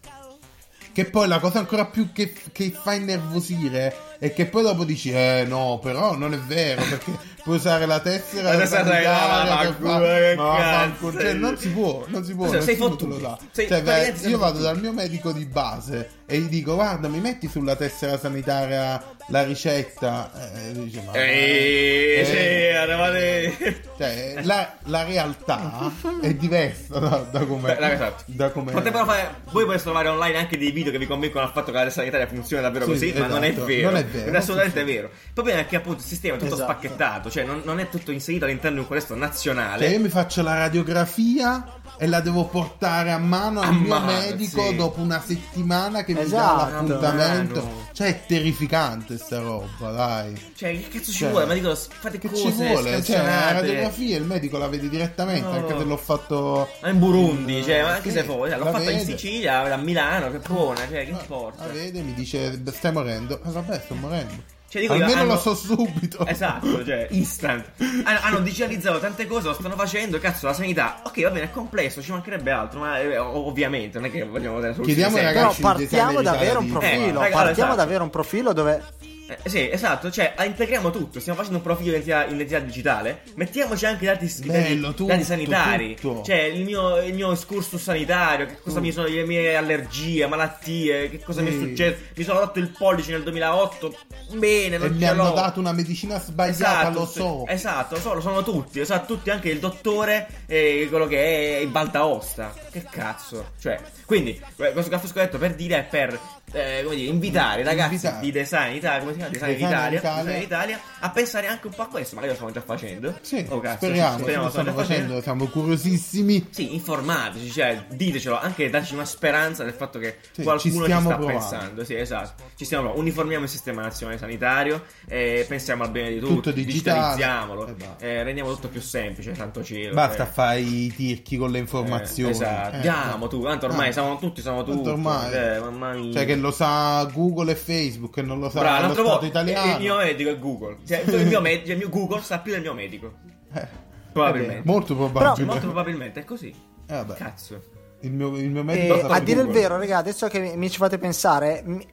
Che poi la cosa ancora più che, che fa innervosire è che poi dopo dici, eh no, però non è vero, perché puoi usare la tessera La tessera per ma fa- che ma. Cioè, non si può, non si può, Cioè, sei fottuto. Sei- Cioè, beh, io vado dal mio medico di base e gli dico, guarda, mi metti sulla tessera sanitaria la ricetta? Eh, dice, ma... Eh, sì, eravate... cioè, la, la realtà è diversa da, da come. Esatto. Da come Potrebbero fare, voi potete trovare online anche dei video che vi convincono al fatto che la testa sanitaria funziona davvero Sì, così, ma non è esatto. vero. Non è vero, è assolutamente sì, sì. vero. Il problema è che appunto il sistema è tutto Esatto. spacchettato, cioè non, non è tutto inserito all'interno di un contesto nazionale. Cioè, io mi faccio la radiografia e la devo portare a mano al A mio mano, medico sì. dopo una settimana che Esatto. mi dà l'appuntamento. A mano. Cioè, è terrificante sta roba, dai. Cioè, che cazzo ci Cioè, vuole? Ma dicono, fate Che cose ci vuole? Cioè, la radiografia il medico la vede direttamente, No. anche se l'ho fatto. Ma in Burundi, cioè, ma anche Sì, se poi, l'ho la fatto in. Sicilia, a Milano, che buona, cioè, che importa? La vede, mi dice, stai morendo. Eh, vabbè, sto morendo. Cioè, dico io, Almeno hanno- lo so subito. Esatto, cioè, instant. Hanno, hanno digitalizzato tante cose, lo stanno facendo, cazzo, la sanità. Ok, va bene, è complesso, ci mancherebbe altro, ma eh, ov- ovviamente non è che vogliamo dare soluzioni Chiediamo ai. Però ragazzi di partiamo design davvero un di- profilo, Eh, partiamo esatto. davvero un profilo dove Eh, sì, esatto, cioè ah, integriamo tutto, stiamo facendo un profilo di identità, identità digitale, mettiamoci anche i dati, Bello, tutto, dati sanitari, tutto. cioè il mio, il mio excursus sanitario, che cosa mi sono le mie allergie, malattie, che cosa mi è successo, mi sono rotto il pollice nel 2008, bene, E non mi ce hanno l'ho. dato una medicina sbagliata, Esatto, lo so. Esatto, lo so, lo sono tutti, lo sa tutti, anche il dottore e quello che è il Baltaosta. Che cazzo? Cioè, quindi, eh, questo caffè scudetto per dire è per eh, come dire, invitare i ragazzi Invitare. di design Italia, come si chiama? Design, Design Italia, Italia. Design Italia, a pensare anche un po' a questo, magari lo stiamo già facendo. Sì, Oh, cazzo, speriamo, speriamo lo stanno già facendo, siamo curiosissimi. Sì, informateci, cioè ditecelo, anche dateci una speranza del fatto che Sì, qualcuno ci ci, stiamo sta provando. pensando. Sì, esatto. Ci stiamo provando. Uniformiamo il sistema nazionale sanitario, eh, pensiamo al bene di tutti, Tutto digitalizziamolo, E basta. eh, rendiamo tutto più semplice, tanto cielo. Basta eh. fare i tirchi con le informazioni. Eh, esatto. Eh, Andiamo tu, tanto ormai Ah. siamo tutti, siamo tutti. ormai. eh, mamma mia. Cioè che lo sa Google e Facebook e non lo sa Bravo, lo l'altro Stato italiano. Il mio medico è Google. Cioè, il, mio med- il mio Google sa più del mio medico. Eh, Probabilmente. molto probabile. Molto probabilmente è così. Eh, vabbè. Cazzo. Il mio, il mio E medico sa a dire il Google. vero, raga, adesso che mi, mi ci fate pensare, mi-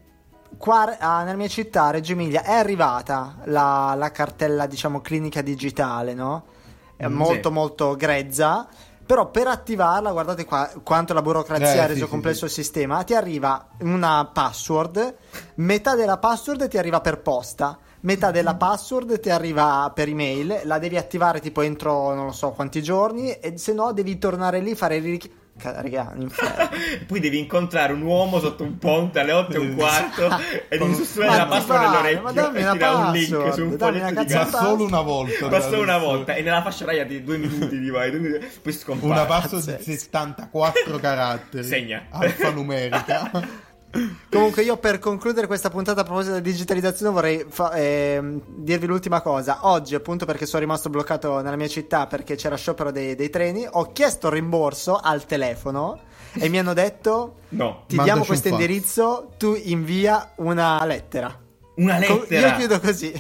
qua ah, nella mia città, Reggio Emilia, è arrivata la, la cartella, diciamo, clinica digitale, no? È Mm, molto, sì. molto grezza. Però per attivarla, guardate qua quanto la burocrazia Eh, ha sì, reso sì, complesso il sistema. Ti arriva una password, metà della password ti arriva per posta, metà della password ti arriva per email. La devi attivare tipo entro non lo so quanti giorni, e se no devi tornare lì, fare il inferno. Poi devi incontrare un uomo sotto un ponte alle 8 e un quarto e devi sussurrare la pare, nell'orecchio dammi e una ti dà un link su un foglietto di cazzo Ma di solo una volta. Ma solo una volta e nella fascia oraria di due minuti ti vai, poi scompare. Una password di Pazzesco. 74 caratteri. Segna. Alfanumerica. Comunque io per concludere questa puntata a proposito della digitalizzazione vorrei fa- ehm, dirvi l'ultima cosa. Oggi appunto perché sono rimasto bloccato nella mia città perché c'era sciopero dei, dei treni, ho chiesto il rimborso al telefono e mi hanno detto No. ti diamo questo indirizzo, tu invia una lettera. Una Co- lettera. io chiudo così.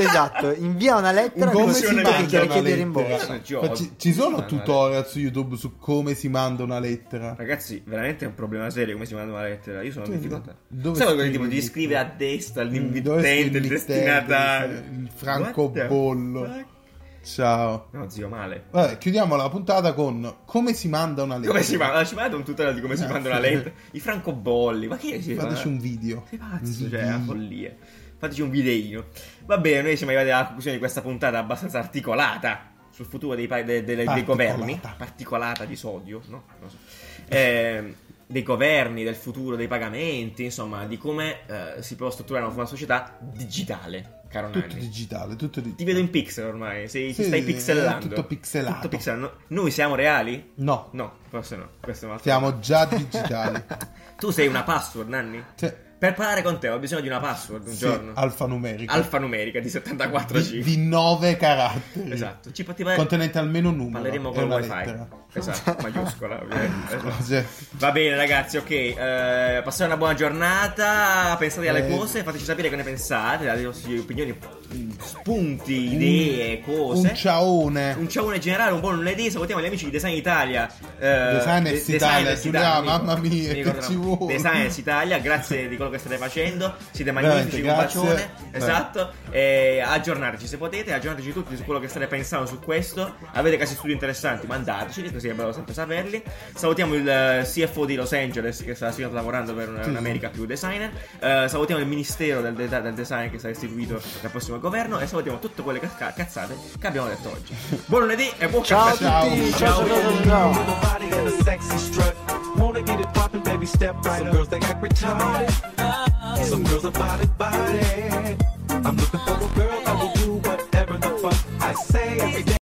Esatto, invia una lettera Come così si manda una chiede il lettera? rimborso. Ci, ci sono tutorial su YouTube su come si manda una lettera. Ragazzi, veramente è un problema serio come si manda una lettera. Io sono in Sì, difficoltà. dove Sai scrivi tipo di scrivere a destra Dove l'invittente, il destinatario. Il francobollo. Ciao. No, zio, male. Vabbè, chiudiamo la puntata con come si manda una lettera. Come si manda? Ci mandate un tutorial di come si Eh, manda una lettera. I francobolli, ma che si fa? Fateci un video. Sei Un pazzo, cioè, video. è una follia. Fateci un videino. Va bene, noi siamo arrivati alla conclusione di questa puntata abbastanza articolata sul futuro dei, pa- de- dei governi. Particolata. Di sodio, no? Non so. Eh, dei governi, del futuro dei pagamenti, insomma, di come eh, si può strutturare una società digitale, caro Tutto Nanni. digitale, tutto digitale. Ti vedo in pixel ormai, sei, Sì, ti stai sì, pixelando. tutto pixelato. Tutto pixelato. No- Noi siamo reali? No, No, forse no. Questo è un altro. siamo già digitali. Tu sei una password, Nanni? Cioè, Per parlare con te ho bisogno di una password un Sì, giorno. alfanumerica. Alfanumerica di 74 di, di 9 caratteri. Esatto. Ci poteva... Contenente almeno un numero. Parleremo con wifi. lettera. Esatto, maiuscola ovviamente. Esatto. Va bene ragazzi, ok, eh, passate una buona giornata, pensate alle Eh. fateci fateci sapere che ne pensate, date le vostre opinioni, spunti, idee, cose. un ciaone. Un ciaone generale, un buon lunedì, salutiamo gli amici di Design Italia. Eh, Designers De- Italia, Designers Giulia, mamma mia, mi che ci vuole? Designers Italia, grazie di quello che state facendo, siete magnifici, un Veramente, bacione. Esatto, e aggiornateci se potete, aggiornateci tutti su quello che state pensando su questo. Avete casi studi interessanti, mandateceli, così è bello sempre saperli. Salutiamo il eh, CFO di Los Angeles che sta lavorando per un'America più designer. Eh, salutiamo il Ministero del, de- del Design che sarà istituito dal prossimo governo. E salutiamo tutte quelle ca- cazzate che abbiamo detto oggi. Buon lunedì e buon Ciao a caffè tutti, ciao ciao ciao. ciao. A and a sexy strut. Wanna get it poppin', baby, step right Some girls they act retarded. Some girls are body body. I'm looking for a girl that will do whatever the fuck I say. every day.